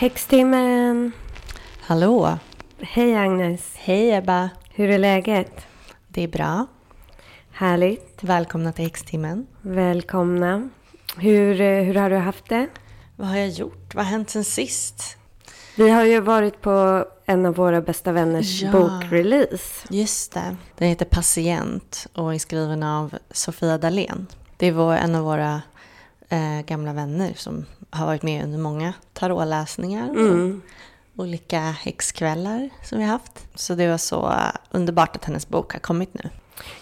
Häxtimmen! Hallå! Hej Agnes! Hej Ebba! Hur är läget? Det är bra. Härligt. Välkomna till Häxtimmen. Välkomna. Hur, eh, hur har du haft det? Vad har jag gjort? Vad har hänt sen sist? Vi har ju varit på en av våra bästa vänners Ja. bokrelease. Just det. Den heter Patient och är skriven av Sofia Dalén. Det var en av våra eh, gamla vänner som har varit med under många tarotläsningar Mm. olika häxkvällar som vi har haft. Så det var så underbart att hennes bok har kommit nu.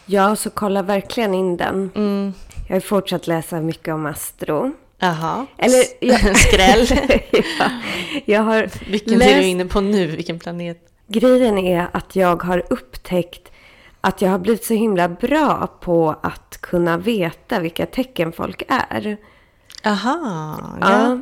Ja, så kolla verkligen in den. Mm. Jag har fortsatt läsa mycket om Astro. Jaha. Eller, jag, Skräll. ja, jag har Vilken är läst- du inne på nu? Vilken planet? Grejen är att jag har upptäckt att jag har blivit så himla bra på att kunna veta vilka tecken folk är. Aha, Ja.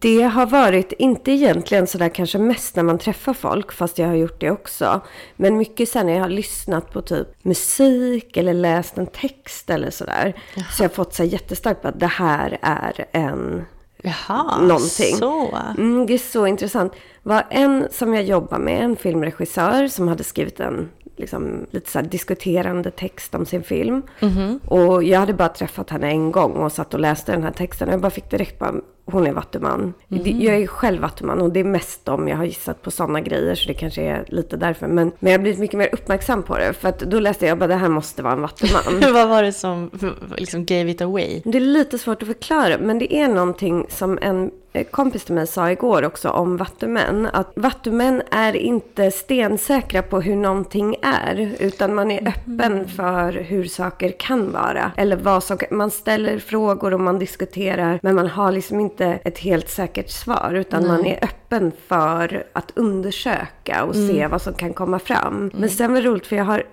Det har varit, inte egentligen sådär kanske mest när man träffar folk, fast jag har gjort det också. Men mycket sen när jag har lyssnat på typ musik eller läst en text eller sådär. Så jag har fått så jättestarkt på att det här är en Jaha, någonting. så. Mm, det är så intressant. var en som jag jobbar med, en filmregissör som hade skrivit en liksom, lite så diskuterande text om sin film. Mhm. Och jag hade bara träffat henne en gång och satt och läste den här texten. Och jag bara fick direkt bara, hon är vattuman. Mhm. Det- Jag är själv vattuman och det är mest om jag har gissat på sådana grejer. Så det kanske är lite därför. Men, men jag har blivit mycket mer uppmärksam på det. För att då läste jag bara, det här måste vara en vattuman. Vad var det som liksom gave it away? Det är lite svårt att förklara, men det är någonting som en kompis till mig sa igår också om vattumän. Att vattumän är inte stensäkra på hur någonting är, utan man är öppen för hur saker kan vara. Eller vad som, man ställer frågor och man diskuterar, men man har liksom inte ett helt säkert svar, utan man är öppen för att undersöka och se vad som kan komma fram. Men sen var det roligt, för jag har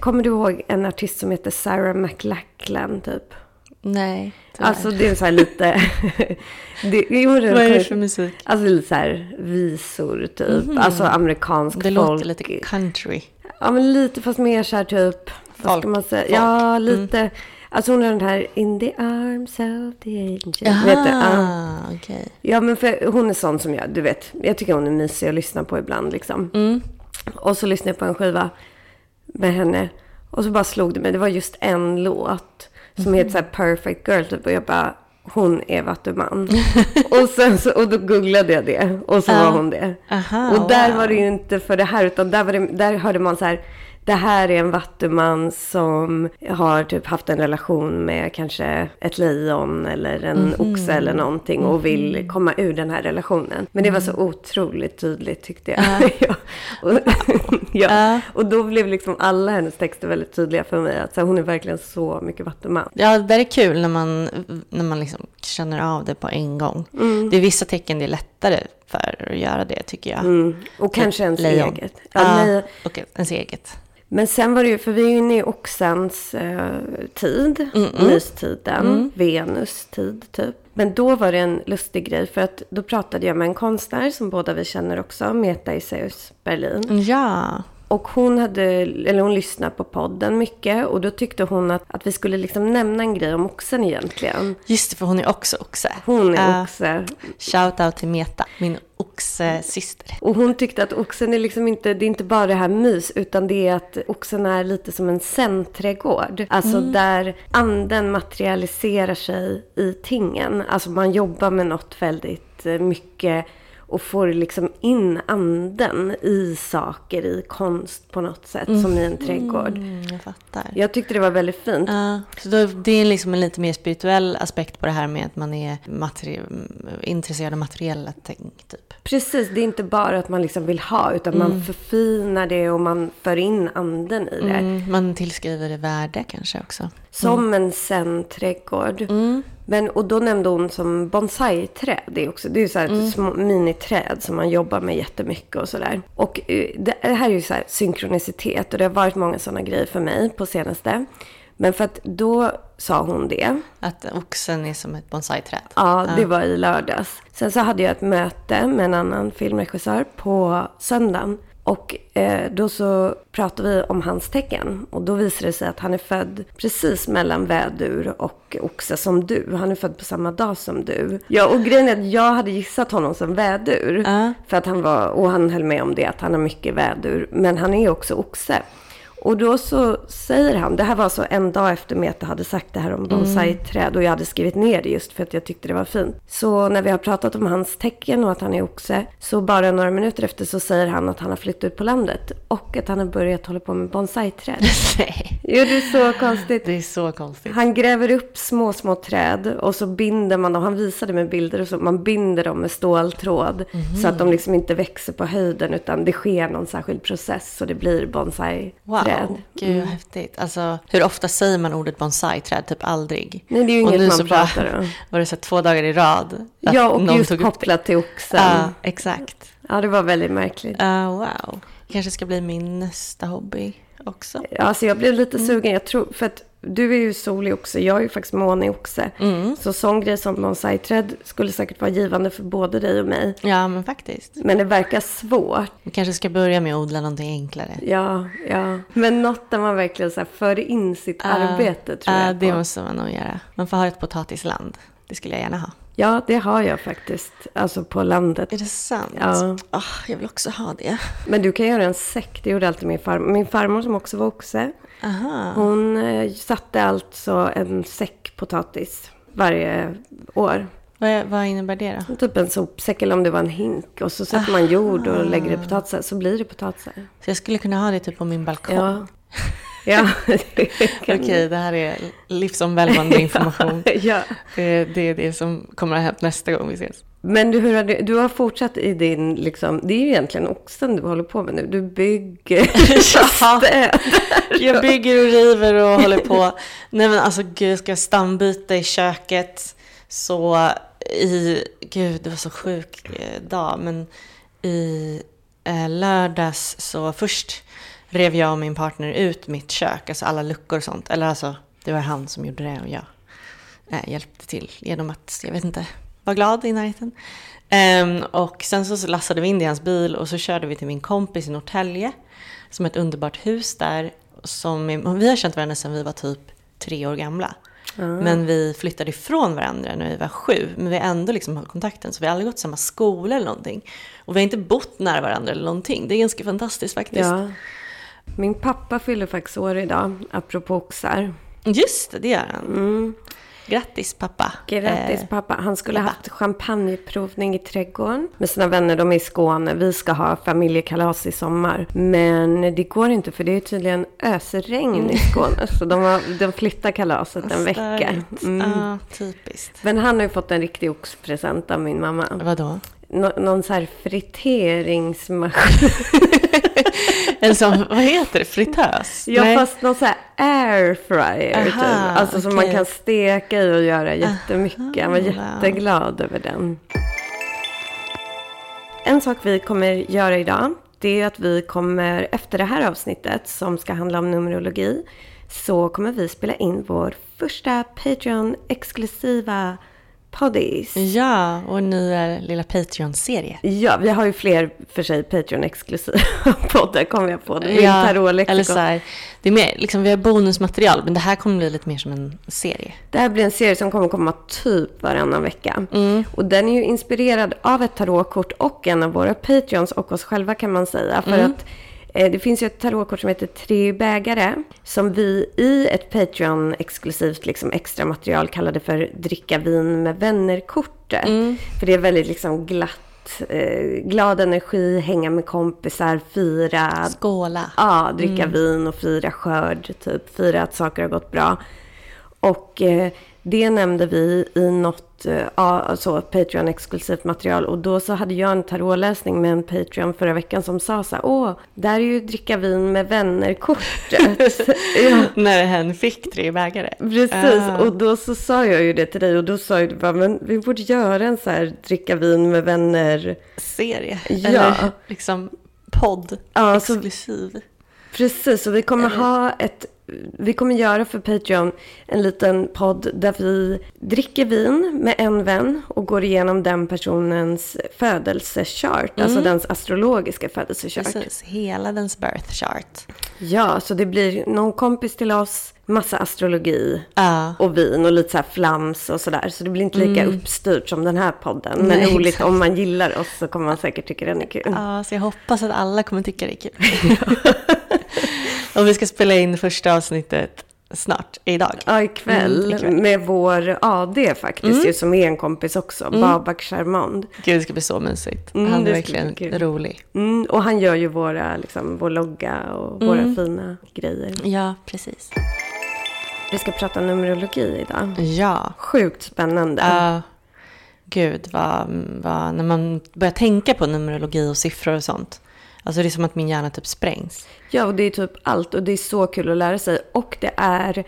Kommer du ihåg en artist som heter Sarah McLachlan typ? Nej, tyvärr. Alltså det är så här lite... det, jo, Vad är det för musik? Alltså lite så här visor typ. Alltså amerikansk Det folk. låter lite country. Ja men lite fast mer så här typ... Vad Folk, ska man säga? folk. Mm. Ja lite. Alltså hon har den här In the arms of the angel. Vet du? Ja. Jaha, okej. Ja men för hon är sån som jag, du vet. Jag tycker hon är mysig att lyssna på ibland liksom. Mm. Och så lyssnade jag på en skiva med henne. Och så bara slog det mig. Det var just en låt. Som heter så här Perfect Girl typ. Och jag bara, hon är vattuman. och, sen så, och då googlade jag det. Och så var hon det. Aha, och där wow. var det ju inte för det här. Utan där, var det, där hörde man så här. Det här är en vattuman som har typ haft en relation med kanske ett lejon eller en Mhm. oxe eller någonting och vill komma ur den här relationen. Men det var så Mm. otroligt tydligt tyckte jag. ja. Och, ja. Ja. och då blev liksom alla hennes texter väldigt tydliga för mig. Att så här, hon är verkligen så mycket vattuman. Ja, det där är kul när man, när man liksom känner av det på en gång. Det är vissa tecken det är lättare för att göra det, tycker jag. Mm. Och kanske ens Lejon. eget. Ja, Ja, och ens eget. Men sen var det ju, för vi är inne i oxens eh, tid, mystiden, Venus tid typ. Men då var det en lustig grej för att då pratade jag med en konstnär som båda vi känner också, Meta Isaeus Berlin. Ja, Och hon hade, eller hon lyssnade på podden mycket och då tyckte hon att, att vi skulle liksom nämna en grej om oxen egentligen. just det, för hon är också oxe. Hon är Ja. oxe. Shout out till Meta, min oxe-syster. Och hon tyckte att oxen är liksom inte, det är inte bara det här mys, utan det är att oxen är lite som en zen-trädgård. Alltså där anden materialiserar sig i tingen. Alltså man jobbar med något väldigt eh, mycket och får liksom in anden i saker, i konst på något sätt, som i en trädgård. Mm, jag fattar. Jag tyckte det var väldigt fint. Ja, så då, det är liksom en lite mer spirituell aspekt på det här med att man är materi- intresserad av materiella ting, typ. Precis, det är inte bara att man liksom vill ha, utan man förfinar det och man för in anden i det. Mm, man tillskriver det värde kanske också. Som en zen-trädgård. Mm. Men, och då nämnde hon som bonsai-träd. Det är, också, det är så här Mm. små miniträd som man jobbar med jättemycket och sådär. Och eh, det det här är ju så här synkronicitet och det har varit många sådana grejer för mig på senaste. Men för att då sa hon det. Att oxen är som ett bonsai-träd. Ja, det var i lördags. Sen så hade jag ett möte med en annan filmregissör på söndagen. Och eh, då så pratar vi om hans tecken. Och då visar det sig att han är född precis mellan vädur och oxe som du. Han är född på samma dag som du. Ja, och grejen är att jag hade gissat honom som vädur. Ja. För att han var, och han höll med om det, att han har mycket vädur. Men han är också oxe. Och då så säger han, det här var alltså en dag efter Meta hade sagt det här om bonsai-träd och jag hade skrivit ner det just för att jag tyckte det var fint. Så när vi har pratat om hans tecken och att han är oxe, så bara några minuter efter så säger han att han har flyttat ut på landet och att han har börjat hålla på med bonsai-träd. Nej, Jo, det är så konstigt. det är så konstigt. Han gräver upp små, små träd och så binder man dem. Han visade med bilder och så. Man binder dem med ståltråd. Så att de liksom inte växer på höjden utan det sker någon särskild process så det blir bonsai-träd. Wow, gud vad häftigt. Alltså, hur ofta säger man ordet bonsai-träd? Typ aldrig. Nej, det är ju Och inget nu man så bara pratar om. var det så två dagar i rad. Ja, och någon just kopplat till oxen. Ja, exakt. Ja, det var väldigt märkligt. Uh, wow. Kanske ska bli min nästa hobby också. Ja, Alltså jag blev lite Mm. sugen. Jag tror, för att du är ju solig oxe, jag är ju faktiskt månig oxe. Mm. Så sån grej som bonsai-träd skulle säkert vara givande för både dig och mig. Ja, men faktiskt. Men det verkar svårt. Vi kanske ska börja med att odla någonting enklare. Ja, ja. Men något där man verkligen så här för in sitt arbete tror Ja, jag det på. måste man nog göra. Man får ha ett potatisland. Det skulle jag gärna ha. Ja, det har jag faktiskt. Alltså på landet. Är det sant? Ja. Ah, jag vill också ha det. Men du kan göra en säck. Det gjorde alltid min farmor. Min farmor som också var oxe. Aha. Hon eh, satte alltså en säck potatis varje år. Vad, vad innebär det då? Typ en sopsäck eller om det var en hink. Och så sätter man jord och lägger det potatisar. Så blir det potatisar. Så jag skulle kunna ha det typ på min balkong. Ja. Ja. Okej, det här är livsomvälvande information. ja. Det, det är det som kommer att ha hänt nästa gång vi ses. Men du, hur har du, du har fortsatt i din, liksom, det är ju egentligen oxen du håller på med nu. Du bygger städer. Jag bygger och river och håller på. Nej men alltså gud, jag ska stambyta i köket. Så i, gud det var så sjuk eh, dag. Men i eh, lördags så först rev jag och min partner ut mitt kök. Alltså alla luckor och sånt. Eller alltså det var han som gjorde det och jag eh, hjälpte till genom att, jag vet inte, vara glad i närheten. Ehm, och sen så lastade vi in det i hans bil och så körde vi till min kompis i Norrtälje. Som är ett underbart hus där. Som är, vi har känt varandra sedan vi var typ tre år gamla. Men vi flyttade ifrån varandra när vi var sju. Men vi har ändå liksom hållit kontakten. Så vi har aldrig gått samma skola eller någonting. Och vi har inte bott nära varandra eller någonting. Det är ganska fantastiskt faktiskt. Ja. Min pappa fyller faktiskt år idag, apropå oxar. Just det, det gör han. Grattis pappa. Grattis Eh, pappa. Han skulle ha haft champagneprovning i trädgården med sina vänner. De är i Skåne. Vi ska ha familjekalas i sommar. Men det går inte för det är tydligen ösregn i Skåne. Så de, har, de flyttar kalaset en vecka. Mm. Ja, typiskt. Men han har ju fått en riktig oxpresent av min mamma. Vadå? Nå, någon så här friteringsmaskin. En sån, vad heter det, fritös? Ja, Nej. fast någon så här airfryer typ. Alltså som man kan steka i och göra jättemycket. Han var jätteglad över den. En sak vi kommer göra idag, det är att vi kommer efter det här avsnittet som ska handla om numerologi, så kommer vi spela in vår första Patreon-exklusiva poddis. Ja, och nya lilla Patreon-serie. Ja, vi har ju fler för sig Patreon-exklusiva poddar kommer jag på. Det är Ja, eller så här, det är mer, liksom, vi har bonusmaterial, men det här kommer bli lite mer som en serie. Det här blir en serie som kommer komma typ varannan vecka. Och den är ju inspirerad av ett tarotkort och en av våra Patreons och oss själva kan man säga. För att eh, det finns ju ett tarotkort som heter Tre bägare. Som vi i ett Patreon-exklusivt liksom, extra material kallade för Dricka vin med vänner-kortet. För det är väldigt liksom glatt, eh, glad energi, hänga med kompisar, fira, Skåla. Ja, dricka vin och fira skörd, typ. Fira att saker har gått bra. Och eh, det nämnde vi i något eh, alltså Patreon-exklusivt material. Och då så hade jag en tarotläsning med en Patreon förra veckan som sa så här, åh, där är ju dricka vin med vänner-kortet. ja, När hen fick tre bägare. precis. Ah. Och då så sa jag ju det till dig och då sa du bara, men vi borde göra en så här dricka vin med vänner. Serie. Ja. Eller liksom podd. Ja, så- exklusiv. Precis, och vi kommer ha ett vi kommer göra för Patreon en liten podd där vi dricker vin med en vän och går igenom den personens födelsechart, mm. alltså dens astrologiska födelsechart. Precis, hela dens birth chart. Ja, så det blir någon kompis till oss, massa astrologi uh. och vin och lite så här flams och sådär. Så det blir inte lika mm. uppstyrt som den här podden. Men Nej, roligt, exakt. om man gillar oss så kommer man säkert tycka den är kul. Ja, så jag hoppas att alla kommer tycka det är kul. Och vi ska spela in första avsnittet snart, idag. Ja, ikväll. Mm, ikväll. Med vår AD faktiskt, mm. som är en kompis också. Mm. Babak Charmond. Gud, det ska bli så mysigt. Mm, han är verkligen rolig. Mm, och han gör ju våra, liksom, vår logga och våra mm. fina grejer. Ja, precis. Vi ska prata numerologi idag. Ja. Sjukt spännande. Uh, gud, vad, vad, när man börjar tänka på numerologi och siffror och sånt Alltså det är som att min hjärna typ sprängs. Ja, och det är typ allt. Och det är så kul att lära sig. Och det är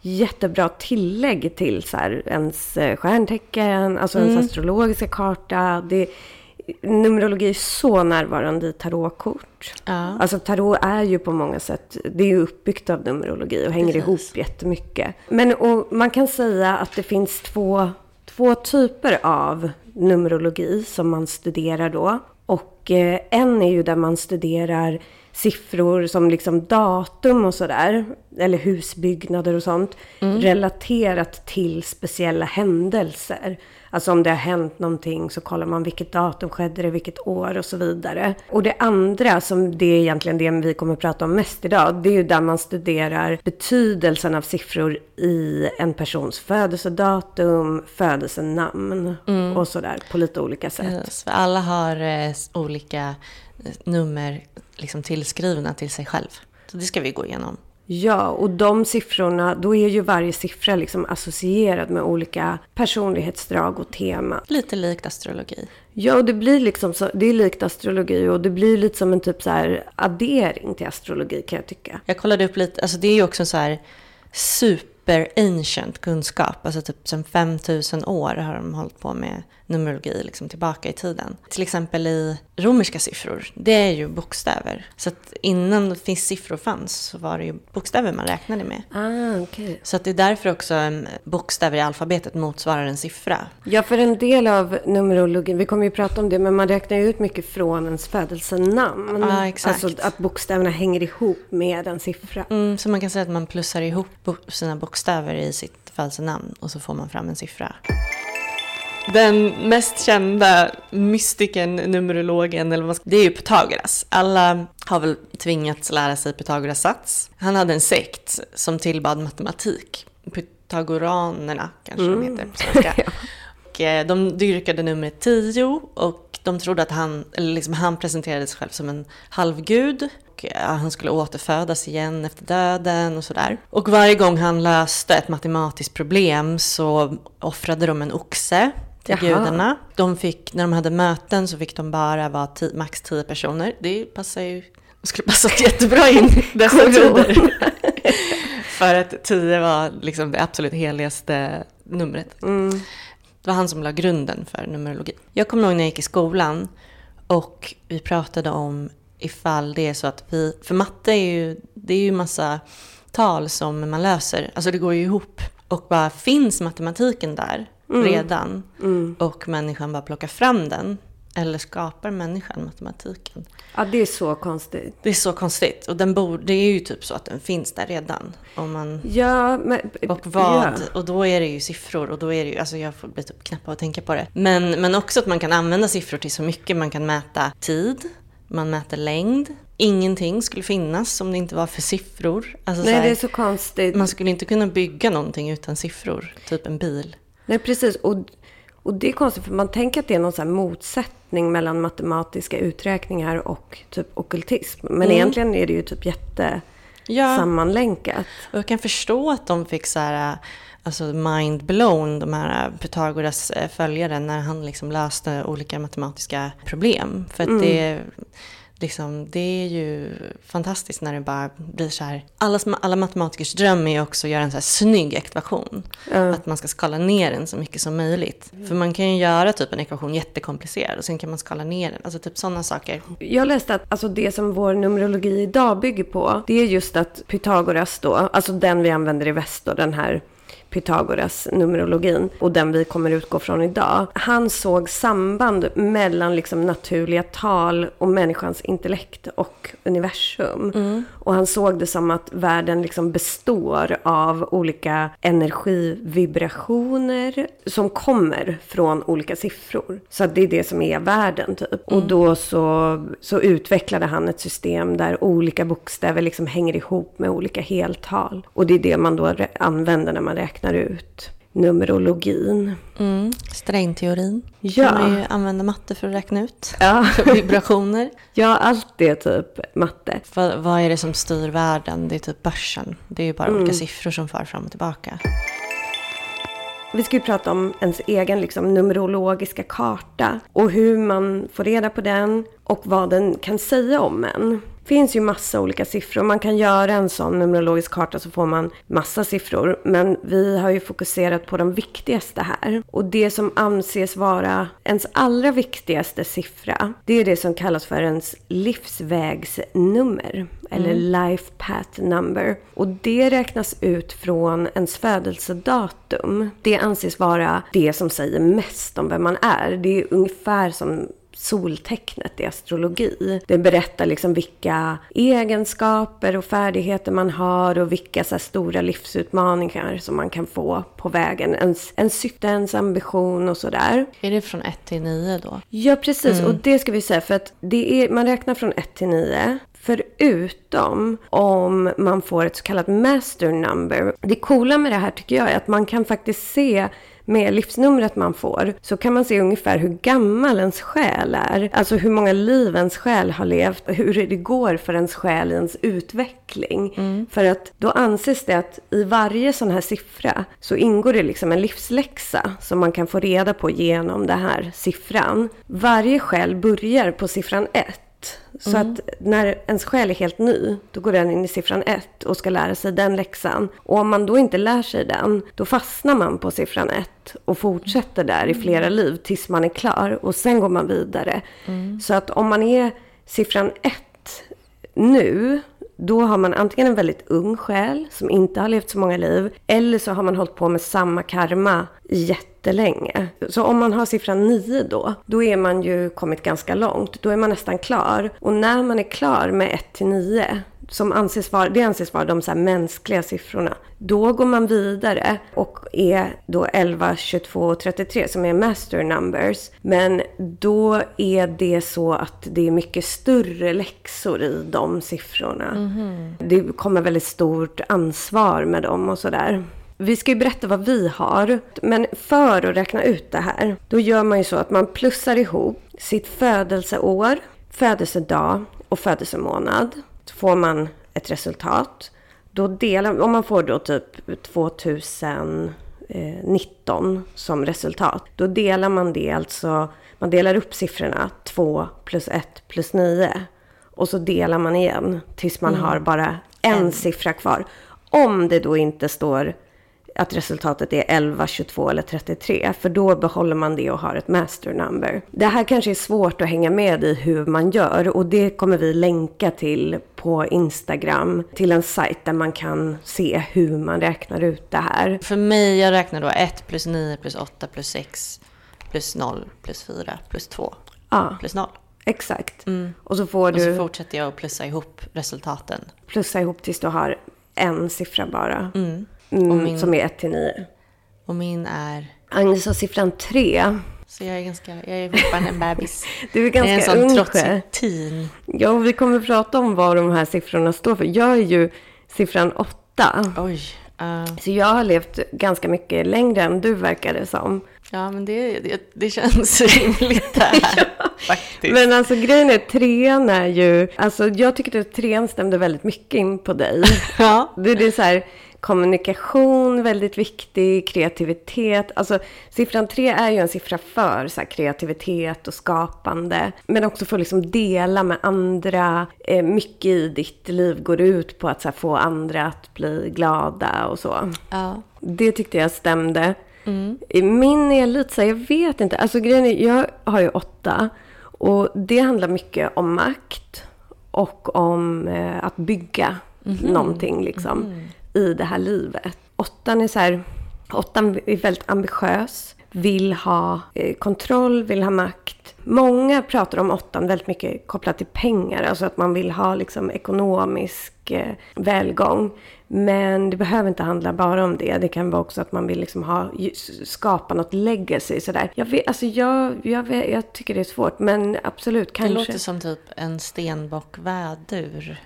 jättebra tillägg till så här, ens eh, stjärntecken, alltså mm. ens astrologiska karta. Det, numerologi är så närvarande i tarotkort. Ja. Alltså tarot är ju på många sätt, det är ju uppbyggt av numerologi och hänger Precis. ihop jättemycket. Men och man kan säga att det finns två, två typer av numerologi som man studerar då. Och eh, en är ju där man studerar siffror som liksom datum och sådär, eller husbyggnader och sånt, mm. relaterat till speciella händelser. Alltså om det har hänt någonting så kollar man vilket datum skedde det, vilket år och så vidare. Och det andra, som det är egentligen det vi kommer att prata om mest idag, det är ju där man studerar betydelsen av siffror i en persons födelsedatum, födelsenamn mm. och sådär på lite olika sätt. Yes, alla har eh, olika eh, nummer liksom tillskrivna till sig själv. Så det ska vi gå igenom. Ja, och de siffrorna, då är ju varje siffra liksom associerad med olika personlighetsdrag och tema. Lite likt astrologi. Ja, och det blir liksom så, det är likt astrologi och det blir lite som en typ så här addering till astrologi kan jag tycka. Jag kollade upp lite, alltså det är ju också så här super ancient kunskap, alltså typ sen 5000 år har de hållit på med numerologi liksom tillbaka i tiden. Till exempel i romerska siffror, det är ju bokstäver. Så att innan siffror fanns så var det ju bokstäver man räknade med. Ah, okay. Så att det är därför också bokstäver i alfabetet motsvarar en siffra. Ja, för en del av numerologin, vi kommer ju prata om det, men man räknar ju ut mycket från ens födelsenamn. Ja, ah, exakt. Alltså att bokstäverna hänger ihop med en siffra. Mm, så man kan säga att man plussar ihop sina bokstäver i sitt födelsenamn och så får man fram en siffra. Den mest kända mystiken, numerologen, eller vad det är ju Pythagoras. Alla har väl tvingats lära sig Pythagoras sats. Han hade en sekt som tillbad matematik. Pythagoranerna kanske mm. de heter på svenska. och eh, de dyrkade numret 10 och de trodde att han, eller liksom han presenterade sig själv som en halvgud. Och eh, han skulle återfödas igen efter döden och sådär. Och varje gång han löste ett matematiskt problem så offrade de en oxe till Jaha. gudarna. De fick, när de hade möten så fick de bara vara tio, max tio personer. Det passar ju, det skulle passat jättebra in dessa tider. För att tio var liksom det absolut heligaste numret. Mm. Det var han som la grunden för numerologi. Jag kommer ihåg när jag gick i skolan och vi pratade om ifall det är så att vi, för matte är ju, det är ju massa tal som man löser, alltså det går ju ihop. Och bara finns matematiken där mm. redan mm. och människan bara plockar fram den. Eller skapar människan matematiken? Ja, det är så konstigt. Det är så konstigt. Och den bor, det är ju typ så att den finns där redan. Om man, ja, men, och vad? Ja. Och då är det ju siffror. Och då är det ju, alltså jag får bli typ knäpp av att tänka på det. Men, men också att man kan använda siffror till så mycket. Man kan mäta tid, man mäter längd. Ingenting skulle finnas om det inte var för siffror. Alltså Nej, här, det är så konstigt. Man skulle inte kunna bygga någonting utan siffror. Typ en bil. Nej, precis. Och, och det är konstigt, för man tänker att det är någon så motsättning mellan matematiska uträkningar och typ okultism. Men mm. egentligen är det ju typ jätte ja. sammanlänkat. Och jag kan förstå att de fick så här, alltså mind blown, de här Pythagoras följare, när han liksom löste olika matematiska problem. För att mm. det liksom, det är ju fantastiskt när det bara blir så här. Alla, alla matematikers dröm är också att göra en så här snygg ekvation. Ja. Att man ska skala ner den så mycket som möjligt. För man kan ju göra typ en ekvation jättekomplicerad och sen kan man skala ner den. Alltså typ sådana saker. Jag läste att alltså det som vår numerologi idag bygger på, det är just att Pythagoras då, alltså den vi använder i väst då, den här Pythagoras numerologin och den vi kommer utgå från idag. Han såg samband mellan liksom naturliga tal och människans intellekt och universum. Och han såg det som att världen liksom består av olika energivibrationer som kommer från olika siffror. Så det är det som är världen typ. Och då så, så utvecklade han ett system där olika bokstäver liksom hänger ihop med olika heltal. Och det är det man då använder när man räknar ut numerologin. Mm. Strängteorin. Ja. Kan man ju använda matte för att räkna ut. Ja, Vibrationer. ja allt det är typ matte. vad, vad är det som styr världen? Det är typ börsen. Det är ju bara olika siffror som far fram och tillbaka. Vi ska ju prata om ens egen liksom, numerologiska karta och hur man får reda på den och vad den kan säga om en. Det finns ju massa olika siffror. Man kan göra en sån numerologisk karta så får man massa siffror. Men vi har ju fokuserat på de viktigaste här. Och det som anses vara ens allra viktigaste siffra, det är det som kallas för ens livsvägsnummer. Eller life path number. Och det räknas ut från ens födelsedatum. Det anses vara det som säger mest om vem man är. Det är ungefär som soltecknet i astrologi. Det berättar liksom vilka egenskaper och färdigheter man har och vilka så stora livsutmaningar som man kan få på vägen. Ens, ens syfte, ens ambition och sådär. Är det från 1 till 9 då? Ja, precis. Och det ska vi säga för att det är, man räknar från 1 till 9. Förutom om man får ett så kallat master number. Det coola med det här tycker jag är att man kan faktiskt se med livsnumret man får så kan man se ungefär hur gammal ens själ är. Alltså hur många liv ens själ har levt och hur det går för ens själ i ens utveckling. För att då anses det att i varje sån här siffra så ingår det liksom en livsläxa som man kan få reda på genom den här siffran. Varje själ börjar på siffran 1. Så att när ens själ är helt ny, då går den in i siffran 1 och ska lära sig den läxan. Och om man då inte lär sig den, då fastnar man på siffran 1 och fortsätter där i flera liv tills man är klar. Och sen går man vidare. Så att om man är siffran 1 nu, då har man antingen en väldigt ung själ som inte har levt så många liv. Eller så har man hållit på med samma karma jättelänge. Så om man har siffran 9 då, då är man ju kommit ganska långt. Då är man nästan klar. Och när man är klar med 1 till 9, som anses vara, det anses vara de så mänskliga siffrorna. Då går man vidare och är då 11, 22 och 33 som är master numbers. Men då är det så att det är mycket större läxor i de siffrorna. Det kommer väldigt stort ansvar med dem och sådär. Vi ska ju berätta vad vi har, men för att räkna ut det här, då gör man ju så att man plussar ihop sitt födelseår, födelsedag och födelsemånad. Får man ett resultat. Då delar, om man får då typ 2019 som resultat, då delar man det alltså, man delar upp siffrorna 2 plus 1 plus 9. Och så delar man igen tills man har bara en siffra kvar. Om det då inte står att resultatet är 11, 22 eller 33. För då behåller man det och har ett master number. Det här kanske är svårt att hänga med i hur man gör och det kommer vi länka till på Instagram. Till en sajt där man kan se hur man räknar ut det här. För mig, jag räknar då 1 plus 9 plus 8 plus 6 plus 0 plus 4 plus 2 Ja, plus 0. exakt. Och så får Och så du fortsätter jag att plussa ihop resultaten. plussa ihop tills du har en siffra bara. Mm. Mm, min- Som är 1 till 9. Och min är... Agnes har siffran 3. Så jag är ganska... Jag är fortfarande en bebis. Du är Jag är en ganska sån ung trotsig teen. Ja, och vi kommer att prata om vad de här siffrorna står för. Jag är ju siffran 8. Oj. eh, Så jag har levt ganska mycket längre än du verkar det som. ja, men det, det, det känns rimligt det här. Faktiskt. Men alltså grejen är, trean är ju... Alltså jag tyckte att trean stämde väldigt mycket in på dig. Ja. Det, det är så här kommunikation väldigt viktig, kreativitet. Alltså siffran tre är ju en siffra för så här, kreativitet och skapande. Men också för att liksom dela med andra. Eh, mycket i ditt liv går ut på att så här, få andra att bli glada och så. Ja. Det tyckte jag stämde. Mm. Min är lite så här, jag vet inte. Alltså grejen är, jag har ju åtta. Och det handlar mycket om makt. Och om eh, att bygga någonting liksom. I det här livet. Åttan är så här, åttan är väldigt ambitiös. Vill ha eh, kontroll, vill ha makt. Många pratar om åttan väldigt mycket kopplat till pengar. Alltså att man vill ha liksom ekonomisk eh, välgång. Men det behöver inte handla bara om det. Det kan vara också att man vill liksom ha, skapa något legacy. Sådär. Jag, vet, alltså jag, jag, vet, jag tycker det är svårt, men absolut. Det Kanske. låter som typ en stenbock-vädur.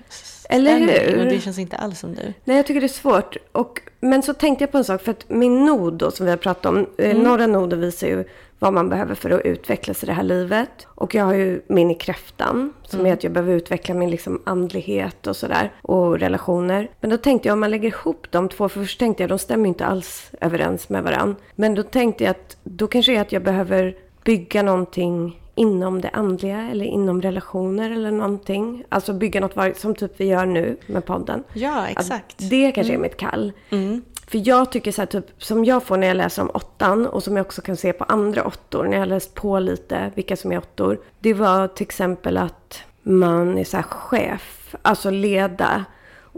Eller hur? Men det känns inte alls som du. Nej, jag tycker det är svårt. Och, men så tänkte jag på en sak, för att min nod då, som vi har pratat om, mm. några noder visar ju vad man behöver för att utvecklas i det här livet. Och jag har ju min i kräftan, som är att jag behöver utveckla min liksom andlighet och sådär. Och relationer. Men då tänkte jag, om man lägger ihop de två, för först tänkte jag, de stämmer inte alls överens med varandra. Men då tänkte jag att, då kanske är att jag behöver bygga någonting inom det andliga eller inom relationer eller någonting. Alltså bygga något som typ vi gör nu med podden. Ja, Att exakt. det kanske är mitt kall. Mm. För jag tycker så här, typ, som jag får när jag läser om åttan och som jag också kan se på andra åttor när jag har läst på lite vilka som är åttor. Det var till exempel att man är så här chef, alltså leda.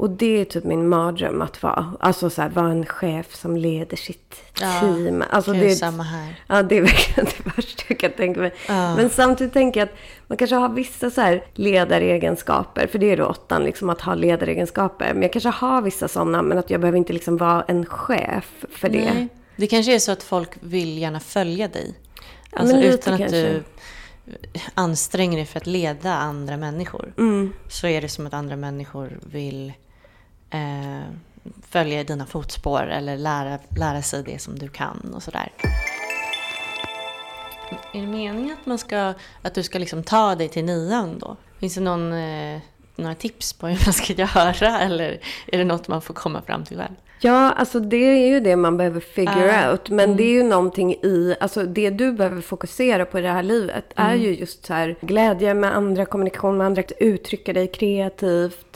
Och det är typ min mardröm att vara. Alltså så här, vara en chef som leder sitt Ja, team. Alltså det, samma här. Ja, det är verkligen det värsta jag kan tänka mig. Ja. Men samtidigt tänker jag att man kanske har vissa så här ledaregenskaper. För det är då åttan, liksom att ha ledaregenskaper. Men jag kanske har vissa sådana, men att jag behöver inte liksom vara en chef för det. Nej. Det kanske är så att folk vill gärna följa dig. Alltså utan att kanske. du anstränger dig för att leda andra människor. Mm. Så är det som att andra människor vill eh, följa i dina fotspår eller lära, lära sig det som du kan och sådär. Är det meningen att, man ska, att du ska liksom ta dig till nian då? Finns det någon, eh, några tips på hur man ska göra eller är det något man får komma fram till själv? Ja, alltså det är ju det man behöver figure Ah, out. Men det är ju någonting i, alltså det du behöver fokusera på i det här livet är Mm. ju just så här glädje med andra, kommunikation med andra, uttrycka dig kreativt.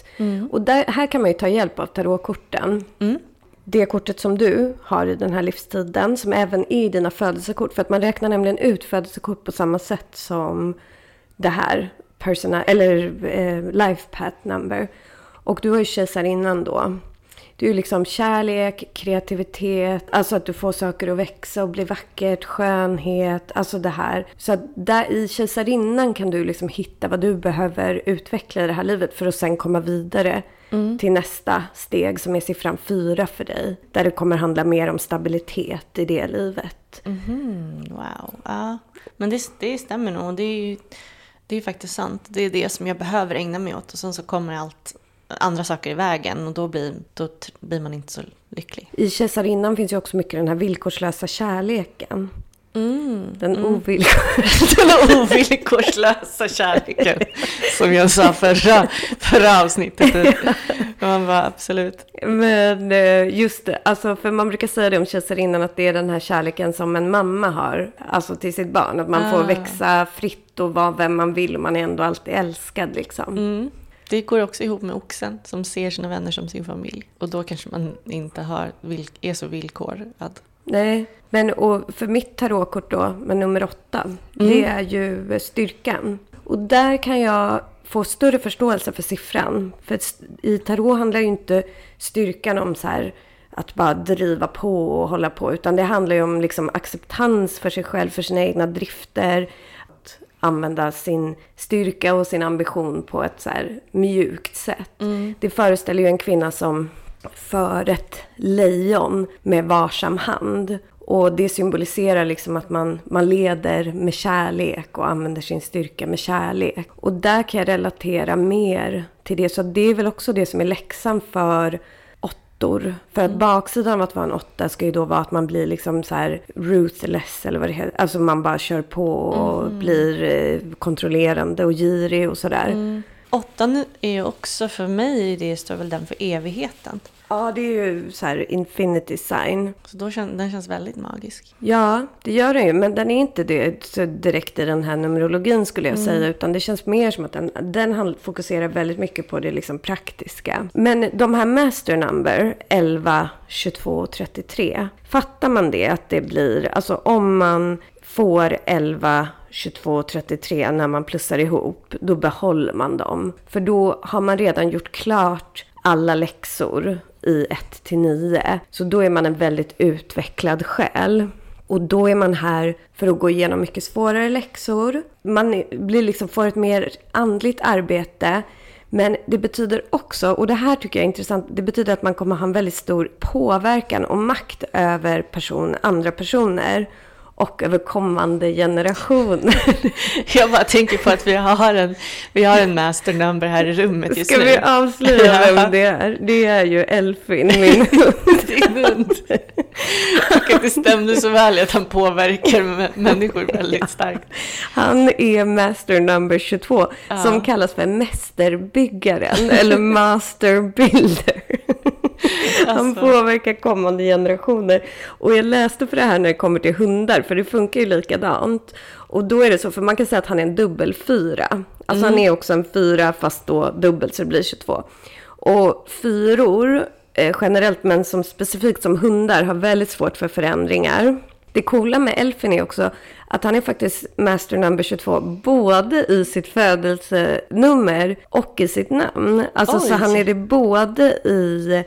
Och där, här kan man ju ta hjälp av tarotkorten. Mm. Det kortet som du har i den här livstiden, som även är i dina födelsekort. För att man räknar nämligen ut födelsekort på samma sätt som det här, personal, eller eh, life path number. Och du har ju kejsarinnan då. Det är ju liksom kärlek, kreativitet, alltså att du får saker att växa och bli vackert, skönhet, alltså det här. Så att där i kejsarinnan kan du liksom hitta vad du behöver utveckla i det här livet för att sen komma vidare till nästa steg som är siffran fyra för dig. Där det kommer handla mer om stabilitet i det livet. Mhm, wow. Ja. Men det, det stämmer nog. Det är ju det är faktiskt sant. Det är det som jag behöver ägna mig åt. Och sen så kommer allt andra saker i vägen. Och då blir, då blir man inte så lycklig. I kejsarinnan finns ju också mycket den här villkorslösa kärleken. Mm. Den ovillkorslösa. Den ovillkorslösa kärleken. Som jag sa förra, förra avsnittet. Man bara absolut. Men eh, just det, alltså för man brukar säga det om kejsarinnan att det är den här kärleken som en mamma har, alltså till sitt barn. Att man får Ah. växa fritt och vara vem man vill och man är ändå alltid älskad liksom. Mm. Det går också ihop med oxen som ser sina vänner som sin familj. Och då kanske man inte har, är så villkorad. Nej, men och för mitt tarotkort då, med nummer åtta, det är ju styrkan. Och där kan jag få större förståelse för siffran. För i tarot handlar ju inte styrkan om så här att bara driva på och hålla på. Utan det handlar ju om liksom acceptans för sig själv, för sina egna drifter. Använda sin styrka och sin ambition på ett så här mjukt sätt. Det föreställer ju en kvinna som för ett lejon med varsam hand. Och det symboliserar liksom att man, man leder med kärlek och använder sin styrka med kärlek. Och där kan jag relatera mer till det. Så det är väl också det som är läxan för åttor. För att baksidan av att vara en åtta ska ju då vara att man blir liksom så här ruthless eller vad det heter. Alltså man bara kör på och blir eh, kontrollerande och girig och sådär. Åttan är ju också för mig, det står väl den för evigheten. Ja, det är ju så här infinity sign. Så då kän, den känns väldigt magisk. Ja, det gör den ju. Men den är inte det direkt i den här numerologin skulle jag säga. Utan det känns mer som att den, den fokuserar väldigt mycket på det liksom praktiska. Men de här master number, 11, 22 och 33. Fattar man det att det blir, alltså om man får 11, 22 och 33 när man plussar ihop, då behåller man dem. För då har man redan gjort klart alla läxor i 1 till 9. Så då är man en väldigt utvecklad själ. Och då är man här för att gå igenom mycket svårare läxor. Man blir liksom, får ett mer andligt arbete. Men det betyder också, och det här tycker jag är intressant, det betyder att man kommer ha en väldigt stor påverkan och makt över person, andra personer och över kommande generationer. Jag bara tänker på att vi har en, vi har en master number här i rummet just Ska nu. vi avslöja vem det är? Det är ju Elfin, min hund. Din hund. Och att det stämde så väl att han påverkar mä- människor väldigt starkt. Han är master number 22 som kallas för mästerbyggaren eller master builder. Han Alltså. påverkar kommande generationer. Och jag läste för det här när det kommer till hundar, för det funkar ju likadant. Och då är det så, för man kan säga att han är en dubbelfyra. Alltså han är också en fyra fast då dubbelt så det blir 22. Och fyror eh, generellt, men som specifikt som hundar, har väldigt svårt för förändringar. Det coola med Elfin är också att han är faktiskt master number 22 både i sitt födelsenummer och i sitt namn. Alltså så Oj. han är det både i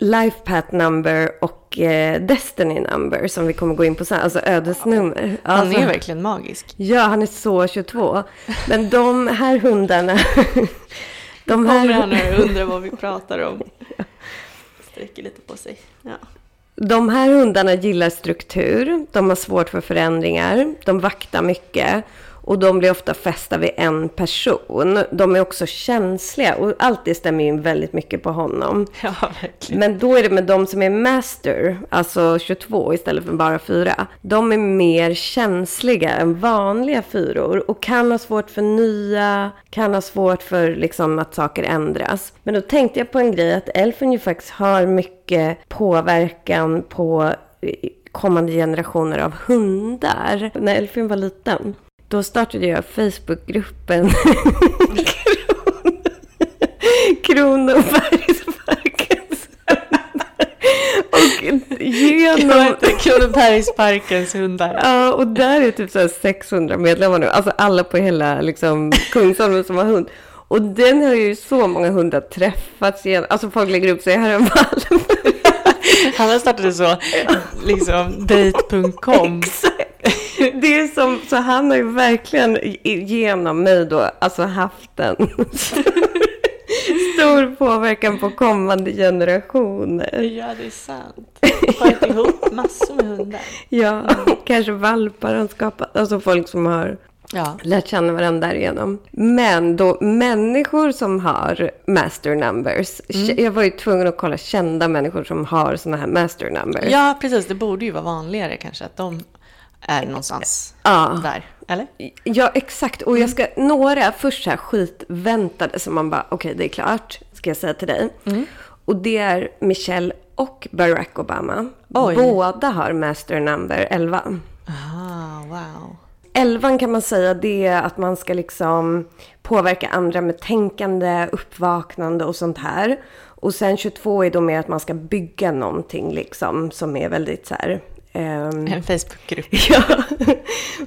life path number och eh, destiny number som vi kommer gå in på sen, alltså ödesnummer. Han Alltså, är verkligen magisk. Ja, han är så 22. Men de här hundarna... de Kommer här, han här och undrar vad vi pratar om. Sträcker lite på sig. Ja. De här hundarna gillar struktur, de har svårt för förändringar, de vaktar mycket och de blir ofta fästa vid en person. De är också känsliga och allt det stämmer ju väldigt mycket på honom. ja, verkligen. Men då är det med de som är master, alltså 22 istället för bara 4. De är mer känsliga än vanliga fyror och kan ha svårt för nya, kan ha svårt för liksom att saker ändras. Men då tänkte jag på en grej att Elfen ju faktiskt har mycket påverkan på kommande generationer av hundar. När Elfin var liten, då startade jag Facebookgruppen Kronobergsparkens Och genom... Kronobergsparkens hundar? Ja, och där är typ så här 600 medlemmar nu. Alltså alla på hela liksom, Kungsholmen som har hund. Och den har ju så många hundar träffats igen. Alltså folk lägger upp sig här en valp. Han har startat så, liksom, date.com. Det är som, så han har ju verkligen genom mig då, alltså haft en stor påverkan på kommande generationer. Ja, det är sant. Parat ihop massor med hundar. Ja, kanske valpar han skapat, alltså folk som har Ja. lärt känna varandra därigenom. Men då människor som har master numbers. Jag var ju tvungen att kolla kända människor som har sådana här master numbers. ja, precis. Det borde ju vara vanligare kanske att de är någonstans Ja. där. Eller? Ja, exakt. Och jag ska, några först så här skitväntade som man bara, okej det är klart, ska jag säga till dig. Och det är Michelle och Barack Obama. Oj. Båda har master number 11. Ah, wow. Elvan kan man säga det är att man ska liksom påverka andra med tänkande, uppvaknande och sånt här. Och sen 22 är då mer att man ska bygga någonting liksom som är väldigt så här... ehm, En Facebookgrupp. Ja,